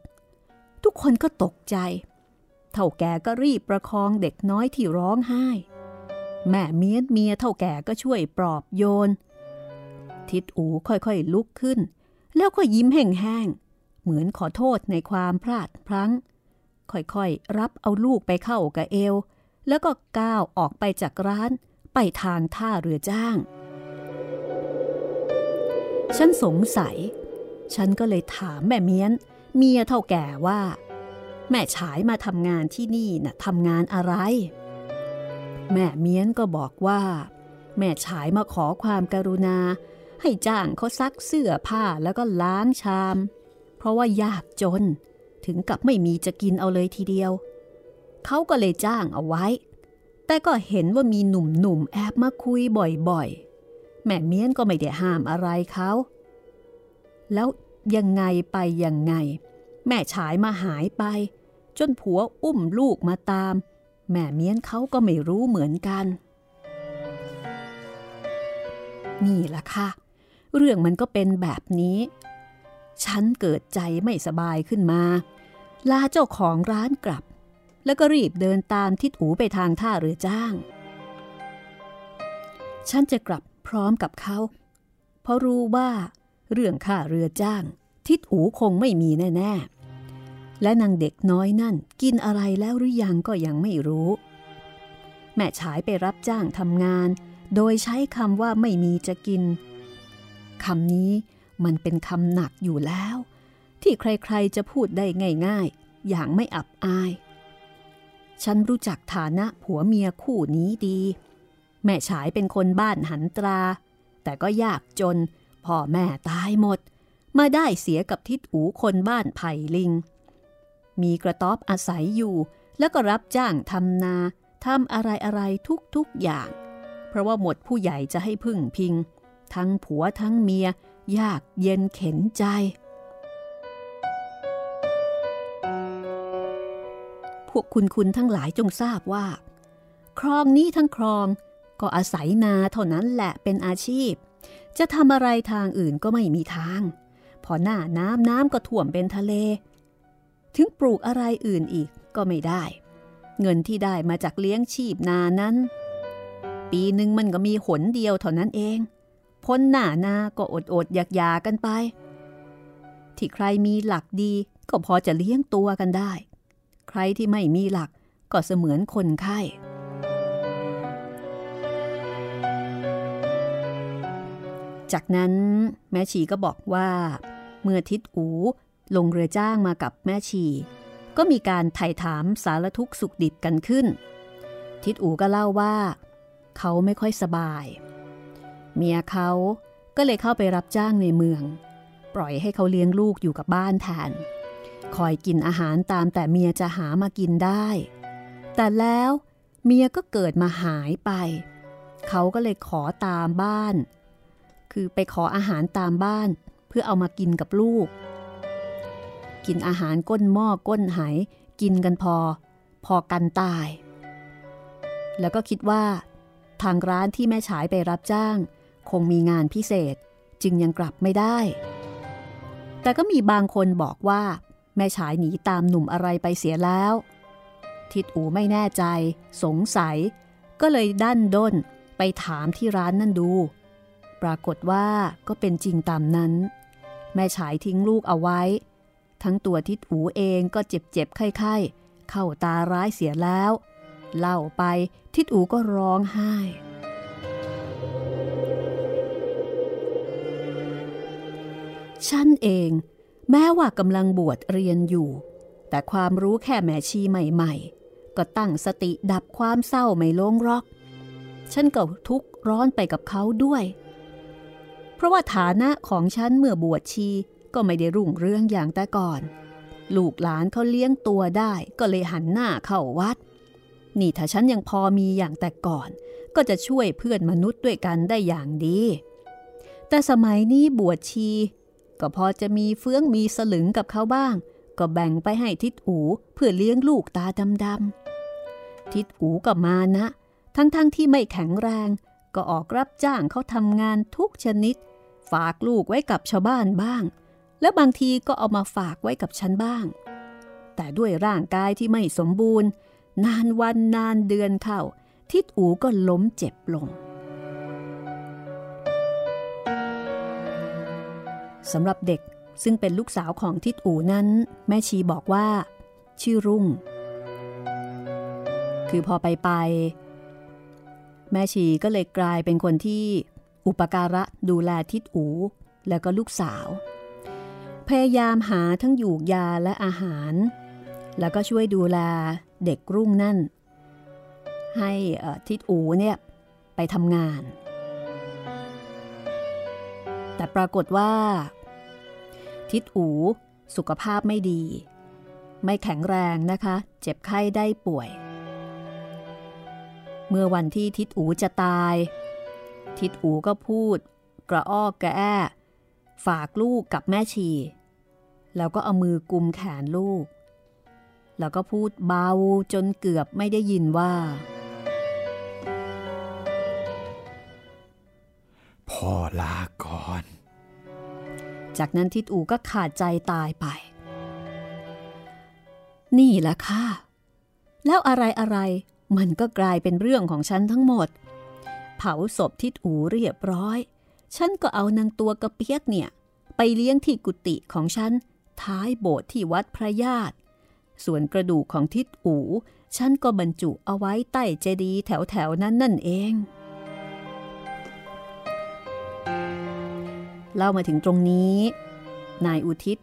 ทุกคนก็ตกใจ เท่าแก่ก็รีบประคองเด็กน้อยที่ร้องไห้ แม่เมียเมียเท่าแก่ก็ช่วยปลอบโยน ทิดอูค่อยๆลุกขึ้น แล้วก็ยิ้มแห้งๆเหมือนขอโทษในความพลาดพลั้ง ค่อยๆ รับเอาลูกไปเข้ากับเอว แล้วก็ก้าวออกไปจากร้านไปทางท่าเรือจ้าง ฉันสงสัย ฉันก็เลยถามแม่เมียน เมียเท่าแก่ว่า แม่ฉายมาทำงานที่นี่นะ่ะทำงานอะไร แม่เมียนก็บอกว่า แม่ฉายมาขอความกรุณา ให้จ้างเขาซักเสื้อผ้าแล้วก็ล้างชาม เพราะว่ายากจน ถึงกับไม่มีจะกินเอาเลยทีเดียว เขาก็เลยจ้างเอาไว้ แต่ก็เห็นว่ามีหนุ่มๆแอบมาคุยบ่อยๆ แม่เมียนก็ไม่ได้ห้ามอะไรเขา แล้วยังไงไปยังไง แม่ฉายมาหายไป จนผัวอุ้มลูกมาตาม แม่เมียนเขาก็ไม่รู้เหมือนกัน นี่ล่ะค่ะ เรื่องมันก็เป็นแบบนี้ ฉันเกิดใจไม่สบายขึ้นมา ลาเจ้าของร้านกลับ แล้วก็รีบเดินตามทิดอูไปทางท่าเรือจ้าง ฉันจะกลับพร้อมกับเขา เพราะรู้ว่า เรื่องค่าเรือจ้าง ทิดอูคงไม่มีแน่ๆ และนางเด็กน้อยนั่นกินอะไรแล้วหรือยังก็ยังไม่รู้ แม่ฉายไปรับจ้างทำงาน โดยใช้คำว่าไม่มีจะกินคำนี้มันเป็นคำหนักอยู่แล้ว ที่ใครๆจะพูดได้ง่ายๆ อย่างไม่อับอาย ฉันรู้จักฐานะผัวเมียคู่นี้ดี แม่ฉายเป็นคนบ้านหันตรา แต่ก็ยากจน พ่อแม่ตายหมด มาได้เสียกับทิดอูคนบ้านไผ่ลิง มีกระต๊อบอาศัยอยู่แล้วก็รับจ้างทำนาทำอะไรอะไรทุกๆอย่าง เพราะว่าหมดผู้ใหญ่จะให้พึ่งพิง ทั้งผัวทั้งเมีย ยากเย็นเข็นใจ วกคุณคุณทั้งหลายจงทราบว่า ครองนี้ทั้งครองก็อาศัยนาเท่านั้นแหละเป็นอาชีพ จะทำอะไรทางอื่นก็ไม่มีทาง พอหน้าน้ำน้ำก็ท่วมเป็นทะเล ถึงปลูกอะไรอื่นอีกก็ไม่ได้ เงินที่ได้มาจากเลี้ยงชีพนานั้น ปีหนึ่งมันก็มีหนเดียวเท่านั้นเอง พ้นหน้านาก็อดอดอยากยากันไป ที่ใครมีหลักดีก็พอจะเลี้ยงตัวกันได้ ครที่ไม่มีหลักก็เสมือนคนไข้ จากนั้นแม่ชีก็บอกว่า เมื่อทิดอูลงเรือจ้างมากับแม่ชี ก็มีการไถ่ถามสารทุกสุขดิบกันขึ้น ทิดอูก็เล่าว่า เขาไม่ค่อยสบาย เมียเขาก็เลยเข้าไปรับจ้างในเมือง ปล่อยให้เขาเลี้ยงลูกอยู่กับบ้านแทน คอยกินอาหารตามแต่เมียจะหามากินได้ แต่แล้วเมียก็เกิดมาหายไป เขาก็เลยขอตามบ้าน คือไปขออาหารตามบ้าน เพื่อเอามากินกับลูก กินอาหารก้นหม้อก้นไหกินกันพอ พอกันตาย แล้วก็คิดว่า ทางร้านที่แม่ฉายไปรับจ้าง คงมีงานพิเศษจึงยังกลับไม่ได้ แต่ก็มีบางคนบอกว่า แม่ฉายหนีตามหนุ่มอะไรไปเสียแล้ว ทิดอูไม่แน่ใจ สงสัย ก็เลยดันด้นไปถามที่ร้านนั่นดู ปรากฏว่าก็เป็นจริงตามนั้น แม่ฉายทิ้งลูกเอาไว้ ทั้งตัวทิดอูเองก็เจ็บเจ็บไข้ไข้เข้าตาร้ายเสียแล้ว เล่าไปทิดอูก็ร้องไห้ ฉันเอง แม้ว่ากำลังบวชเรียนอยู่ แต่ความรู้แค่แม่ชีใหม่ๆ ก็ตั้งสติดับความเศร้าไม่ลงรอก ฉันก็ทุกข์ร้อนไปกับเขาด้วย เพราะว่าฐานะของฉันเมื่อบวชชีก็ไม่ได้รุ่งเรื่องอย่างแต่ก่อน ลูกหลานเขาเลี้ยงตัวได้ก็เลยหันหน้าเข้าวัด นี่ถ้าฉันยังพอมีอย่างแต่ก่อน ก็จะช่วยเพื่อนมนุษย์ด้วยกันได้อย่างดี แต่สมัยนี้บวชชี ก็พอจะมีเฟื้องมีสลึงกับเขาบ้าง ก็แบ่งไปให้ทิดอูเพื่อเลี้ยงลูกตาดำๆทิดอูกับมานะ ทั้งๆทที่ไม่แข็งแรง ก็ออกรับจ้างเขาทำงานทุกชนิด ฝากลูกไว้กับชาวบ้านบ้าง และบางทีก็เอามาฝากไว้กับฉันบ้าง แต่ด้วยร่างกายที่ไม่สมบูรณ์ นานวันนานเดือนเข้า ทิดอูก็ล้มเจ็บลง สำหรับเด็กซึ่งเป็นลูกสาวของทิดอู่นั้น แม่ชีบอกว่า ชื่อรุ่ง คือพอไปไป แม่ชีก็เลยกลายเป็นคนที่อุปการะดูแลทิดอู่แล้วก็ลูกสาว พยายามหาทั้งหยูกยาและอาหาร แล้วก็ช่วยดูแลเด็กรุ่งนั่น ให้ทิดอูเนี่ยไปทำงาน แต่ปรากฏว่า ทิดอู สุขภาพไม่ดี ไม่แข็งแรงนะคะ เจ็บไข้ได้ป่วย เมื่อวันที่ทิดอูจะตาย ทิดอูก็พูด กระอ้อกระแอฝากลูกกับแม่ชี แล้วก็เอามือกุมแขนลูก แล้วก็พูดเบาจนเกือบไม่ได้ยินว่า พ่อลาก่อน จากนั้นทิดอูก็ขาดใจตายไป นี่แหละค่ะ แล้วอะไรอะไรมันก็กลายเป็นเรื่องของฉันทั้งหมด เผาศพทิดอูเรียบร้อย ฉันก็เอานางตัวกระเปียกเนี่ย ไปเลี้ยงที่กุฏิของฉัน ท้ายโบสถ์ที่วัดพระญาติ ส่วนกระดูกของทิดอู ฉันก็บรรจุเอาไว้ใต้เจดีย์แถวๆนั้นนั่นเอง เล่ามาถึงตรงนี้ นายอุทิศ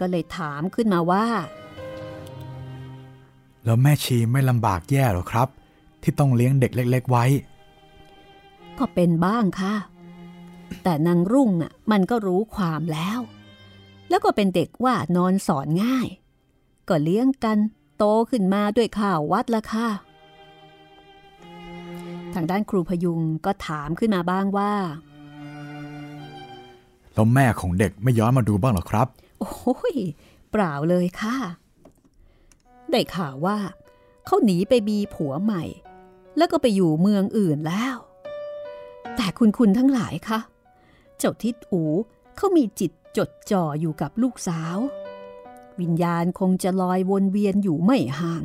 ก็เลยถามขึ้นมาว่า แล้วแม่ชีไม่ลำบากแย่หรอครับ ที่ต้องเลี้ยงเด็กเล็ก ๆ ไว้ ก็เป็นบ้างค่ะ แต่นางรุ่งอะมันก็รู้ความแล้ว แล้วก็เป็นเด็กว่านอนสอนง่าย ก็เลี้ยงกันโตขึ้นมาด้วยข้าววัดละค่ะ ทางด้านครูพยุงก็ถามขึ้นมาบ้างว่า แล้วแม่ของเด็กไม่ย้อนมาดูบ้างหรอครับ โอ้ยเปล่าเลยค่ะ ได้ข่าวว่าเขาหนีไปมีผัวใหม่ แล้วก็ไปอยู่เมืองอื่นแล้ว แต่คุณคุณทั้งหลายคะเจ้าทิดอูเขามีจิตจดจ่ออยู่กับลูกสาว วิญญาณคงจะลอยวนเวียนอยู่ไม่ห่าง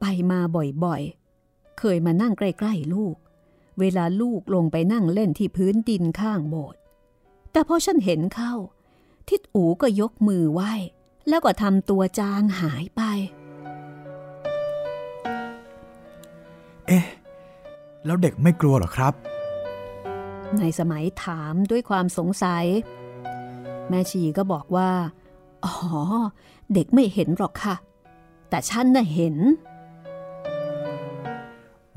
ไปมาบ่อยๆ เคยมานั่งใกล้ ๆ ลูก เวลาลูกลงไปนั่งเล่นที่พื้นดินข้างโบสถ์ แต่พอฉันเห็นเข้า ทิดอูก็ยกมือไหว้ แล้วก็ทำตัวจางหายไป เอ๊ะ แล้วเด็กไม่กลัวหรอครับ ในสมัยถามด้วยความสงสัย แม่ชีก็บอกว่า อ๋อ เด็กไม่เห็นหรอกค่ะ แต่ฉันน่ะเห็น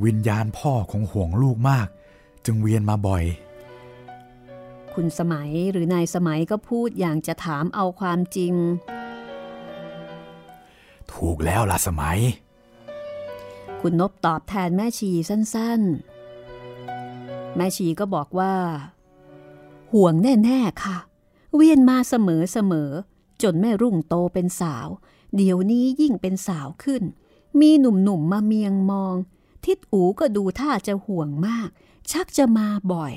วิญญาณพ่อคงห่วงลูกมาก จึงเวียนมาบ่อย คุณสมัยหรือนายสมัยก็พูดอย่างจะถามเอาความจริง ถูกแล้วล่ะสมัย คุณนบตอบแทนแม่ชีสั้นๆ แม่ชีก็บอกว่า ห่วงแน่ ๆ ค่ะ เวียนมาเสมอเสมอจนแม่รุ่งโตเป็นสาว เดี๋ยวนี้ยิ่งเป็นสาวขึ้น มีหนุ่มๆมาเมียงมอง ทิดอูก็ดูท่าจะห่วงมาก ชักจะมาบ่อย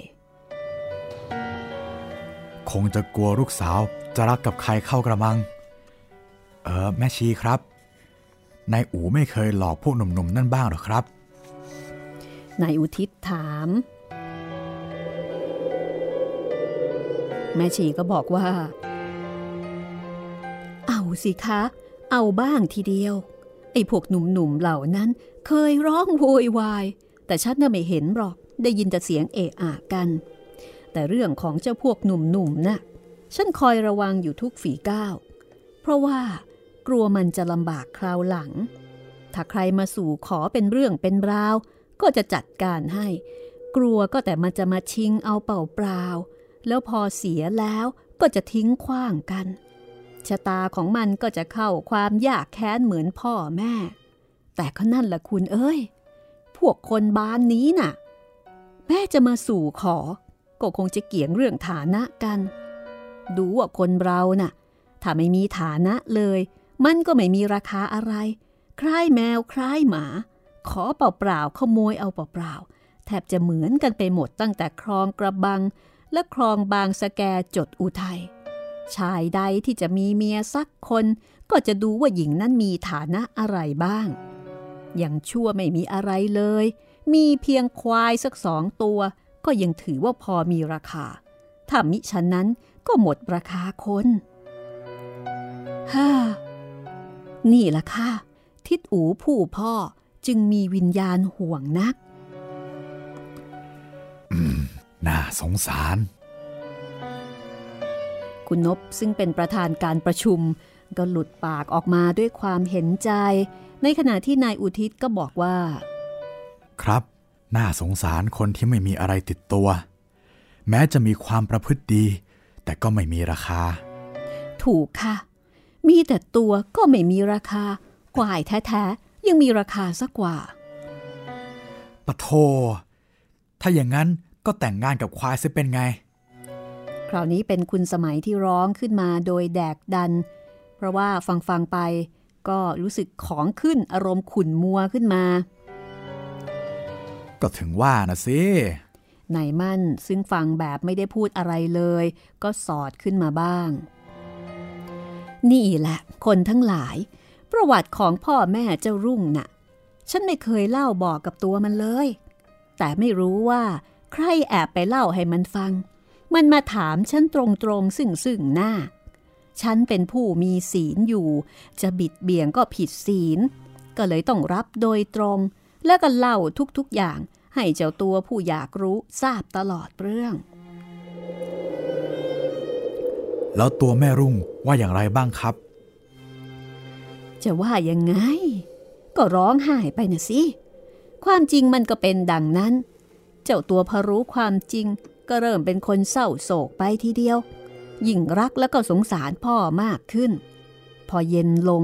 คงจะกลัวลูกสาวจะรักกับใครเข้ากระมัง เออ แม่ชีครับ นายอูไม่เคยหลอกพวกหนุ่มๆนั่นบ้างหรอครับ นายอุทิศถาม แม่ชีก็บอกว่า เอาสิคะ เอาบ้างทีเดียว ไอ้พวกหนุ่มๆเหล่านั้น เคยร้องโวยวาย แต่ฉันน่ะไม่เห็นหรอก ได้ยินแต่เสียงเอะอะกัน แต่เรื่องของเจ้าพวกหนุ่มๆน่ะฉันคอยระวังอยู่ทุกฝีก้าว เพราะว่ากลัวมันจะลำบากคราวหลัง ถ้าใครมาสู่ขอเป็นเรื่องเป็นราว ก็จะจัดการให้ กลัวก็แต่มันจะมาชิงเอาเป่าเปล่า แล้วพอเสียแล้วก็จะทิ้งขว้างกัน ชะตาของมันก็จะเข้าความยากแค้นเหมือนพ่อแม่ แต่ก็นั่นแหละคุณเอ้ย พวกคนบ้านนี้น่ะ แม่จะมาสู่ขอ ก็คงจะเกี่ยงเรื่องฐานะกัน ดูว่าคนเราน่ะ ถ้าไม่มีฐานะเลย มันก็ไม่มีราคาอะไร คล้ายแมวคล้ายหมา ขอเปล่าๆขโมยเอาเปล่าๆแทบจะเหมือนกันไปหมดตั้งแต่คลองกระบัง และคลองบางสแกจดอุทัยชายใดที่จะมีเมียสักคนก็จะดูว่าหญิงนั้นมีฐานะอะไรบ้าง อย่างชั่วไม่มีอะไรเลย มีเพียงควายสักสองตัว ก็ยังถือว่าพอมีราคา ถ้ามิฉะนั้นก็หมดราคาคนฮ่านี่ล่ะค่ะ ทิดอูผู้พ่อจึงมีวิญญาณห่วงนักอืมน่าสงสาร คุณนบซึ่งเป็นประธานการประชุม ก็หลุดปากออกมาด้วยความเห็นใจ ในขณะที่นายอุทิศก็บอกว่า ครับ น่าสงสารคนที่ไม่มีอะไรติดตัว แม้จะมีความประพฤติดี แต่ก็ไม่มีราคา ถูกค่ะ มีแต่ตัวก็ไม่มีราคาควายแท้ๆ ยังมีราคาสักกว่าปะโท ถ้าอย่างนั้นก็แต่งงานกับควายจะเป็นไง คราวนี้เป็นคุณสมัยที่ร้องขึ้นมาโดยแดกดัน เพราะว่าฟังฟังๆไป ก็รู้สึกของขึ้นอารมณ์ขุ่นมัวขึ้นมา ก็ถึงว่านะสินายมั่นซึ่งฟังแบบไม่ได้พูดอะไรเลย ก็สอดขึ้นมาบ้าง นี่แหละ คนทั้งหลาย ประวัติของพ่อแม่เจ้ารุ่งน่ะ ฉันไม่เคยเล่าบอกกับตัวมันเลย แต่ไม่รู้ว่าใครแอบไปเล่าให้มันฟัง มันมาถามฉันตรงๆซึ่งซึ่งหน้า ฉันเป็นผู้มีศีลอยู่ จะบิดเบี่ยงก็ผิดศีล ก็เลยต้องรับโดยตรง แล้วก็เล่าทุกๆอย่างให้เจ้าตัวผู้อยากรู้ทราบตลอดเรื่อง แล้วตัวแม่รุ่งว่าอย่างไรบ้างครับ จะว่ายังไง ก็ร้องไห้ไปนะสิความจริงมันก็เป็นดังนั้น เจ้าตัวพอรู้ความจริงก็เริ่มเป็นคนเศร้าโศกไปทีเดียว ยิ่งรักแล้วก็สงสารพ่อมากขึ้น พอเย็นลง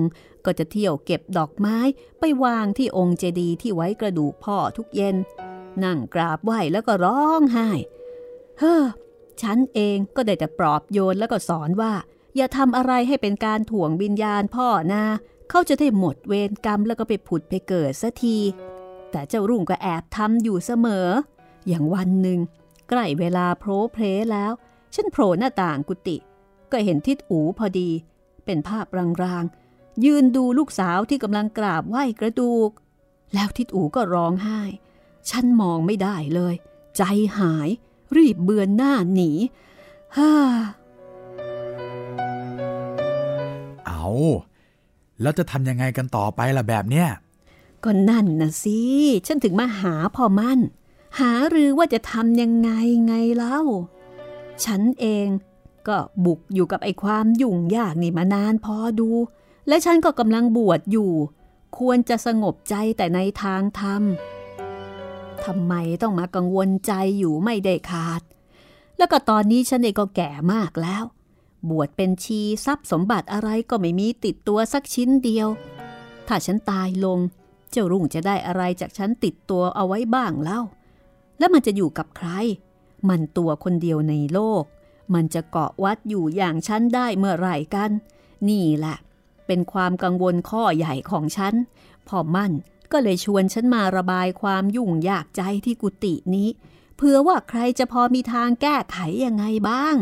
ก็จะเที่ยวเก็บดอกไม้ไปวางที่องค์เจดีย์ที่ไว้กระดูกพ่อทุกเย็น นั่งกราบไหว้แล้วก็ร้องไห้ เฮ้อ ฉันเองก็ได้แต่ปลอบโยนแล้วก็สอนว่า อย่าทำอะไรให้เป็นการถ่วงวิญญาณพ่อนะเขาจะได้หมดเวรกรรมแล้วก็ไปผุดไปเกิดสัที แต่เจ้ารุ่งก็แอบทำอยู่เสมอ อย่างวันหนึ่งใกล้เวลาโพรเพลแล้ว ฉันโผล่หน้าต่างกุฏิก็เห็นทิดอูพอดี เป็นภาพรางๆ ยืนดูลูกสาวที่กำลังกราบไหว้กระดูก แล้วทิดอูก็ร้องไห้ ฉันมองไม่ได้เลย ใจหาย รีบเบือนหน้าหนีฮ่าเอาแล้วจะทำยังไงกันต่อไปล่ะแบบเนี้ยก็นั่นนะสิ ฉันถึงมาหาพ่อมั่น หาหรือว่าจะทำยังไงไงเล่า ฉันเองก็บุกอยู่กับไอ้ความยุ่งยากนี่มานานพอดู และฉันก็กำลังบวชอยู่ ควรจะสงบใจแต่ในทางธรรมทำไมต้องมากังวลใจอยู่ไม่ได้ขาด แล้วก็ตอนนี้ฉันเองก็แก่มากแล้ว บวชเป็นชีทรัพย์สมบัติอะไรก็ไม่มีติดตัวสักชิ้นเดียว ถ้าฉันตายลง เจ้ารุ่งจะได้อะไรจากฉันติดตัวเอาไว้บ้างเล่า แล้วมันจะอยู่กับใคร มันตัวคนเดียวในโลก มันจะเกาะวัดอยู่อย่างฉันได้เมื่อไหร่กัน นี่แหละ เป็นความกังวลข้อใหญ่ของฉันพอมั่นก็เลยชวนฉันมาระบายความยุ่งยากใจที่กุฏินี้เพื่อว่าใครจะพอมีทางแก้ไขยังไงบ้าง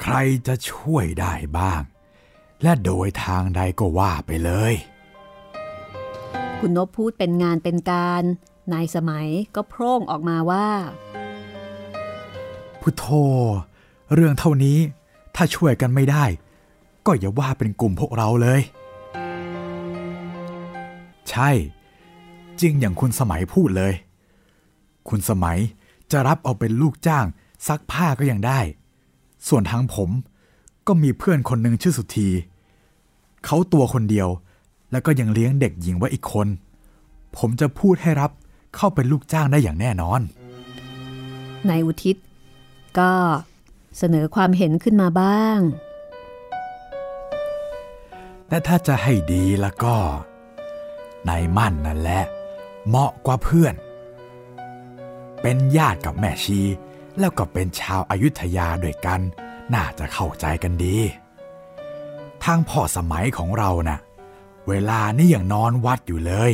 ใครจะช่วยได้บ้าง และโดยทางใดก็ว่าไปเลย คุณนบพูดเป็นงานเป็นการนายสมัยก็โพร่งออกมาว่า พุทโธ เรื่องเท่านี้ถ้าช่วยกันไม่ได้ ก็อย่าว่าเป็นกลุ่มพวกเราเลย ใช่ จริงอย่างคุณสมัยพูดเลย คุณสมัยจะรับเอาเป็นลูกจ้างซักผ้าก็ยังได้ ส่วนทางผมก็มีเพื่อนคนหนึ่งชื่อสุธี เขาตัวคนเดียวแล้วก็ยังเลี้ยงเด็กหญิงไว้อีกคน ผมจะพูดให้รับเข้าเป็นลูกจ้างได้อย่างแน่นอน นายอุทิศก็ เสนอความเห็นขึ้นมาบ้าง แต่ถ้าจะให้ดีแล้วก็นายมั่นนั่นแหละเหมาะกว่าเพื่อน เป็นญาติกับแม่ชี แล้วก็เป็นชาวอายุทยาด้วยกัน น่าจะเข้าใจกันดี ทางพ่อสมัยของเรานะ่ะ เวลานี่ยังนอนวัดอยู่เลย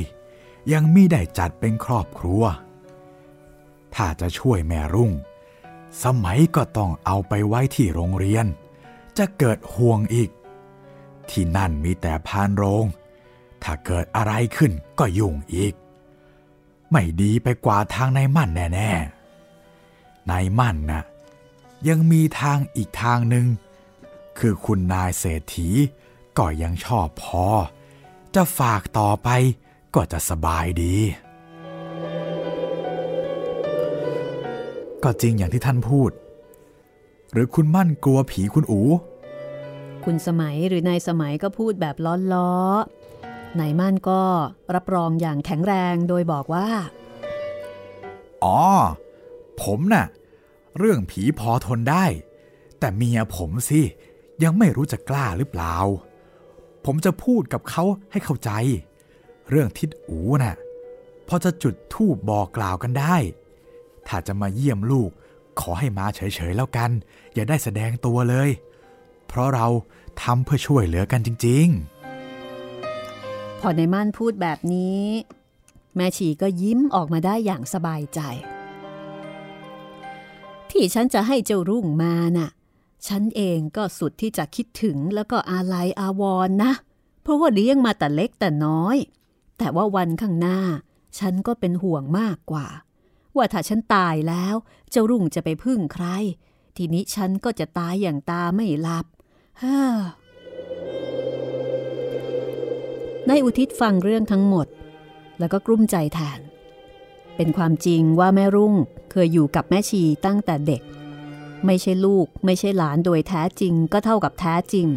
ยังมีได้จัดเป็นครอบครัว ถ้าจะช่วยแม่รุ่ง สมัยก็ต้องเอาไปไว้ที่โรงเรียน จะเกิดห่วงอีก ที่นั่นมีแต่พานโรง ถ้าเกิดอะไรขึ้นก็ยุ่งอีก ไม่ดีไปกว่าทางนายมั่นแน่ๆนายมั่นนะ่ะยังมีทางอีกทางหนึ่ง คือคุณนายเศรษฐีก็ยังชอบพอ จะฝากต่อไปก็จะสบายดี ก็จริงอย่างที่ท่านพูด หรือคุณมั่นกลัวผีคุณอู คุณสมัยหรือนายสมัยก็พูดแบบล้อๆนายมั่นก็รับรองอย่างแข็งแรงโดยบอกว่า อ๋อ ผมน่ะ เรื่องผีพอทนได้ แต่เมียผมสิ ยังไม่รู้จะกล้าหรือเปล่า ผมจะพูดกับเขาให้เข้าใจ เรื่องทิดอูน่ะพอจะจุดทูบบอกกล่าวกันได้ ถ้าจะมาเยี่ยมลูก ขอให้มาเฉยๆแล้วกัน อย่าได้แสดงตัวเลย เพราะเราทำเพื่อช่วยเหลือกันจริงพอในม่านพูดแบบนี้ แม่ชีก็ยิ้มออกมาได้อย่างสบายใจ ที่ฉันจะให้เจ้ารุ่งมาน่ะ ฉันเองก็สุดที่จะคิดถึงแล้วก็อาลัยอาวรณ์นะ เพราะว่าเลี้ยงมาแต่เล็กแต่น้อย แต่ว่าวันข้างหน้า ฉันก็เป็นห่วงมากกว่า ว่าถ้าฉันตายแล้วเจ้ารุ่งจะไปพึ่งใคร ทีนี้ฉันก็จะตายอย่างตาไม่หลับเฮ้อนายอุทิศฟังเรื่องทั้งหมด แล้วก็กลุ้มใจแทน เป็นความจริงว่าแม่รุ่งเคยอยู่กับแม่ชีตั้งแต่เด็ก ไม่ใช่ลูกไม่ใช่หลานโดยแท้จริงก็เท่ากับแท้จริง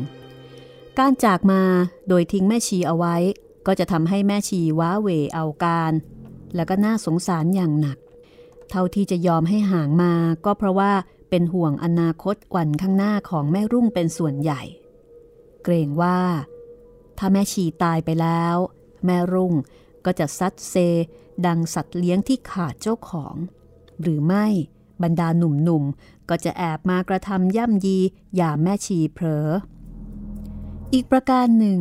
การจากมาโดยทิ้งแม่ชีเอาไว้ ก็จะทำให้แม่ชีว้าเหวเอาการ แล้วก็น่าสงสารอย่างหนัก เท่าที่จะยอมให้ห่างมาก็เพราะว่าเป็นห่วงอนาคตวันข้างหน้าของแม่รุ่งเป็นส่วนใหญ่ เกรงว่า ถ้าแม่ชีตายไปแล้ว แม่รุ่งก็จะซัดเซ ดังสัตว์เลี้ยงที่ขาดเจ้าของ หรือไม่บรรดาหนุ่มๆ ก็จะแอบมากระทำย่ำยีอย่าแม่ชีเผลอ อีกประการหนึ่ง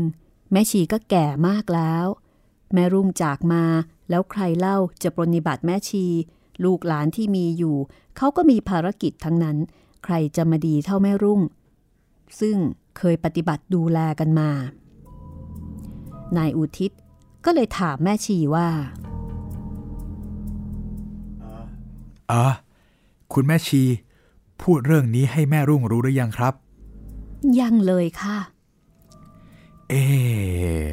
แม่ชีก็แก่มากแล้ว แม่รุ่งจากมาแล้วใครเล่าจะปรนิบัติแม่ชี ลูกหลานที่มีอยู่ เขาก็มีภารกิจทั้งนั้น ใครจะมาดีเท่าแม่รุ่ง ซึ่งเคยปฏิบัติดูแลกันมา นายอุทิศก็เลยถามแม่ชีว่าๆเออคุณแม่ชี พูดเรื่องนี้ให้แม่รุ่งรู้หรือยังครับ ยังเลยค่ะ เอ๊ะ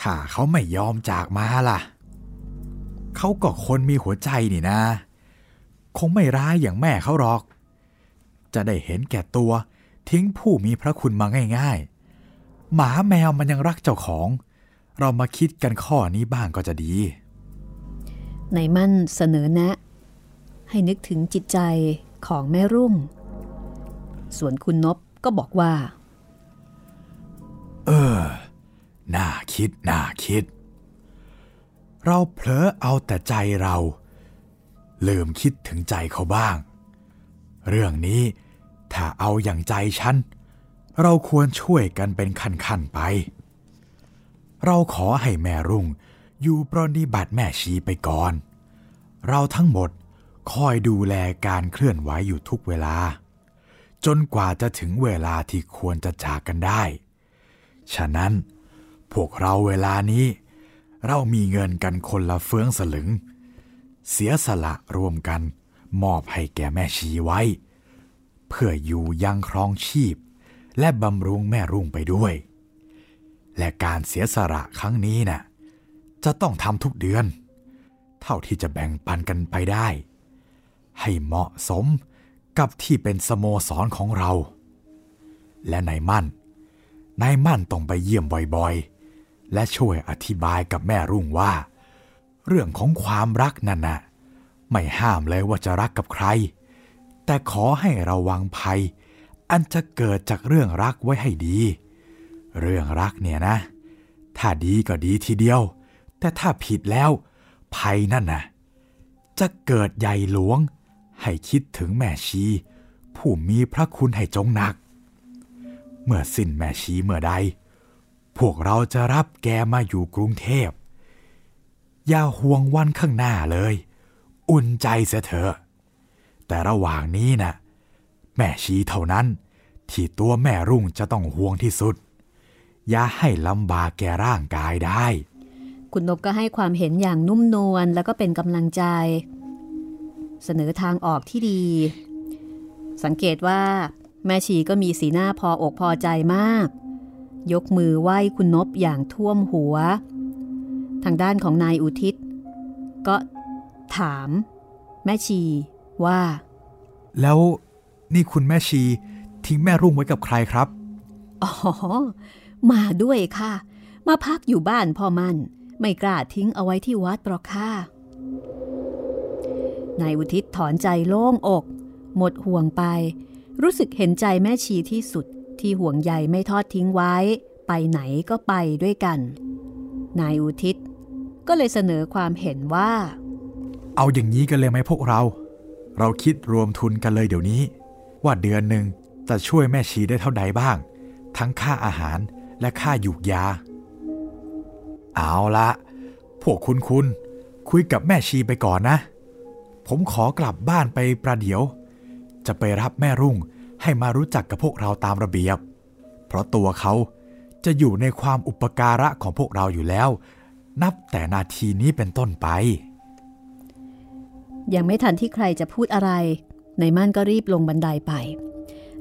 ถ้าเขาไม่ยอมจากมาล่ะ เขาก็คนมีหัวใจนี่นะ คงไม่ร้ายอย่างแม่เขาหรอก จะได้เห็นแก่ตัวทิ้งผู้มีพระคุณมาง่ายๆ หมาแมวมันยังรักเจ้าของ เรามาคิดกันข้อนี้บ้างก็จะดีนายมั่นเสนอแนะ ให้นึกถึงจิตใจของแม่รุ่ง ส่วนคุณนบก็บอกว่า เออ น่าคิด น่าคิด เราเผลอเอาแต่ใจเรา ลืมคิดถึงใจเขาบ้าง เรื่องนี้ถ้าเอาอย่างใจฉัน เราควรช่วยกันเป็นขั้นๆไป เราขอให้แม่รุ่งอยู่ปรนนิบัติแม่ชีไปก่อน เราทั้งหมดคอยดูแลการเคลื่อนไหวอยู่ทุกเวลา จนกว่าจะถึงเวลาที่ควรจะจากกันได้ ฉะนั้นพวกเราเวลานี้ เรามีเงินกันคนละเฟืองสลึง เสียสละรวมกัน มอบให้แก่แม่ชีไว้ เพื่ออยู่ยังครองชีพ และบำรุงแม่รุ่งไปด้วย และการเสียสละครั้งนี้นะ่ะจะต้องทำทุกเดือน เท่าที่จะแบ่งปันกันไปได้ ให้เหมาะสมกับที่เป็นสโมสรของเรา และนายมั่นนายมั่นต้องไปเยี่ยมบ่อยๆ และช่วยอธิบายกับแม่รุ่งว่า เรื่องของความรักนั่นน่ะไม่ห้ามเลยว่าจะรักกับใคร แต่ขอให้ระวังภัย อันจะเกิดจากเรื่องรักไว้ให้ดี เรื่องรักเนี่ยนะ ถ้าดีก็ดีทีเดียว แต่ถ้าผิดแล้ว ภัยนั่นน่ะจะเกิดใหญ่หลวง ให้คิดถึงแม่ชี ผู้มีพระคุณให้จงหนัก เมื่อสิ้นแม่ชีเมื่อใด พวกเราจะรับแกมาอยู่กรุงเทพ อย่าห่วงวันข้างหน้าเลย อุ่นใจเสียเถอะ แต่ระหว่างนี้นะ่ะแม่ชีเท่านั้นที่ตัวแม่รุ่งจะต้องห่วงที่สุด อย่าให้ลำบากแก่ร่างกายได้ คุณนบก็ให้ความเห็นอย่างนุ่มนวลแล้วก็เป็นกำลังใจ เสนอทางออกที่ดี สังเกตว่า แม่ชีก็มีสีหน้าพออกพอใจมาก ยกมือไหว้คุณนบอย่างท่วมหัว ทางด้านของนายอุทิศ ก็ถาม แม่ชีว่า แล้วนี่คุณแม่ชีทิ้งแม่รุ่งไว้กับใครครับ อ๋อ มาด้วยค่ะ มาพักอยู่บ้านพ่อมัน ไม่กล้าทิ้งเอาไว้ที่วัดหรอกค่ะ นายอุทิศถอนใจโล่งอก หมดห่วงไป รู้สึกเห็นใจแม่ชีที่สุด ที่ห่วงใยไม่ทอดทิ้งไว้ ไปไหนก็ไปด้วยกัน นายอุทิศ ก็เลยเสนอความเห็นว่า เอาอย่างนี้กันเลยไหมพวกเรา เราคิดรวมทุนกันเลยเดี๋ยวนี้ ว่าเดือนหนึ่งจะช่วยแม่ชีได้เท่าใดบ้าง ทั้งค่าอาหารและค่าหยุกยา เอาละพวกคุณคุณคุยกับแม่ชีไปก่อนนะ ผมขอกลับบ้านไปประเดี๋ยว จะไปรับแม่รุ่ง ให้มารู้จักกับพวกเราตามระเบียบ เพราะตัวเขาจะอยู่ในความอุปการะของพวกเราอยู่แล้ว นับแต่นาทีนี้เป็นต้นไป ยังไม่ทันที่ใครจะพูดอะไร ในมั่นก็รีบลงบันไดไป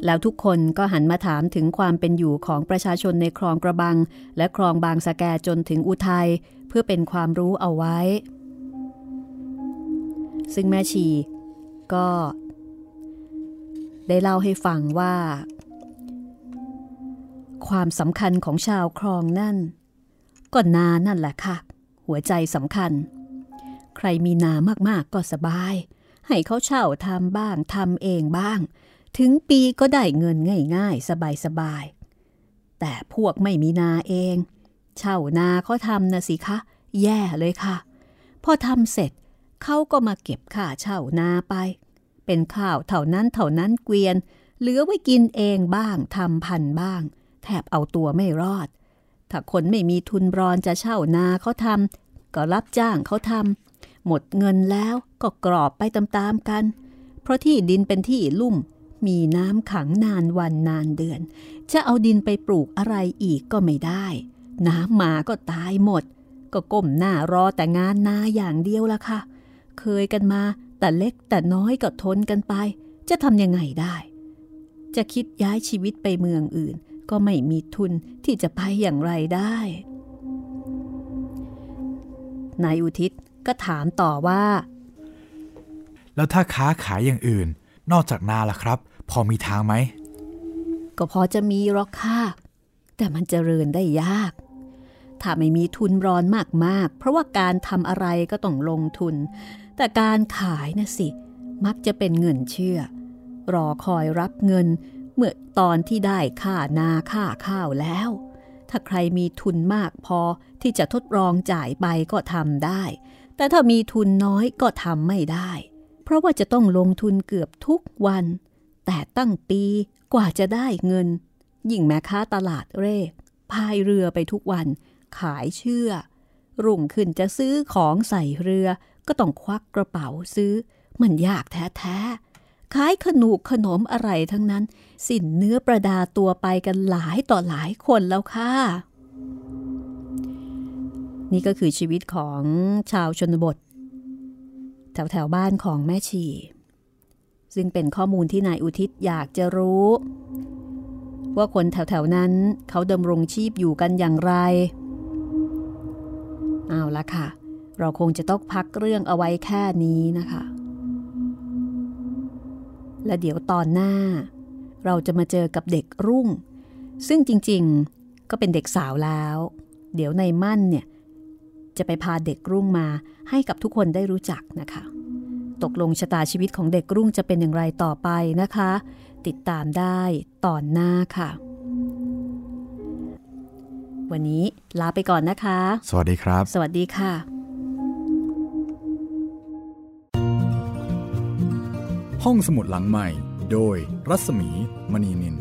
แล้วทุกคนก็หันมาถามถึงความเป็นอยู่ของประชาชนในคลองกระบัง และคลองบางสะแกจนถึงอุทัยเพื่อเป็นความรู้เอาไว้ ซึ่งแม่ชีก็ ได้เล่าให้ฟังว่า ความสำคัญของชาวคลองนั่น ก็นานั่นแหละค่ะ หัวใจสำคัญ ใครมีนามากๆก็สบาย ให้เขาเช่าทำบ้างทำเองบ้าง ถึงปีก็ได้เงินง่ายๆ สบายๆ แต่พวกไม่มีนาเอง เช่านาเขาทำนะสิคะ แย่เลยค่ะ พอทำเสร็จเขาก็มาเก็บค่าเช่านาไป เป็นข้าวเท่านั้นเท่านั้นเกวียน เหลือไว้กินเองบ้างทำพันบ้าง แทบเอาตัวไม่รอด ถ้าคนไม่มีทุนรอนจะเช่านาเขาทำก็รับจ้างเขาทำหมดเงินแล้วก็กรอบไปตามๆกัน เพราะที่ดินเป็นที่ลุ่ม มีน้ำขังนานวันนานเดือน จะเอาดินไปปลูกอะไรอีกก็ไม่ได้ น้ำมาก็ตายหมด ก็ก้มหน้ารอแต่งานนาอย่างเดียวละค่ะ เคยกันมา แต่เล็กแต่น้อยก็ทนกันไป จะทำยังไงได้ จะคิดย้ายชีวิตไปเมืองอื่น ก็ไม่มีทุนที่จะไปอย่างไรได้นายอุทิศก็ถามต่อว่า แล้วถ้าค้าขายอย่างอื่น นอกจากนาล่ะครับ พอมีทางไหม ก็พอจะมีหรอกค่ะ แต่มันจเจริญได้ยาก ถ้าไม่มีทุนร้อนมากๆ เพราะว่าการทำอะไรก็ต้องลงทุน แต่การขายนะสิ มักจะเป็นเงินเชื่อ รอคอยรับเงิน เมื่อตอนที่ได้ค่านาค่าข้าวแล้ว ถ้าใครมีทุนมากพอที่จะทดลองจ่ายไปก็ทำได้ แต่ถ้ามีทุนน้อยก็ทำไม่ได้ เพราะว่าจะต้องลงทุนเกือบทุกวัน แต่ตั้งปีกว่าจะได้เงินยิ่งแม่ค้าตลาดเร่พายเรือไปทุกวัน ขายเชื่อ รุ่งขึ้นจะซื้อของใส่เรือ ก็ต้องควักกระเป๋าซื้อ มันยากแท้ๆขายขนูกขนมอะไรทั้งนั้น สิ้นเนื้อประดาตัวไปกันหลายต่อหลายคนแล้วค่ะ นี่ก็คือชีวิตของชาวชนบท แถวแถวบ้านของแม่ชีซึ่งเป็นข้อมูลที่นายอุทิศอยากจะรู้ ว่าคนแถวๆนั้นเขาดำรงชีพอยู่กันอย่างไร เอาละค่ะ เราคงจะต้องพักเรื่องเอาไว้แค่นี้นะคะ และเดี๋ยวตอนหน้า เราจะมาเจอกับเด็กรุ่ง ซึ่งจริงๆก็เป็นเด็กสาวแล้ว เดี๋ยวในมั่นเนี่ยจะไปพาเด็กรุ่งมาให้กับทุกคนได้รู้จักนะคะ ตกลงชะตาชีวิตของเด็กรุ่งจะเป็นอย่างไรต่อไปนะคะ ติดตามได้ตอนหน้าค่ะ วันนี้ลาไปก่อนนะคะ สวัสดีครับ สวัสดีค่ะ ห้องสมุดหลังใหม่ โดยรัศมีมณีนิน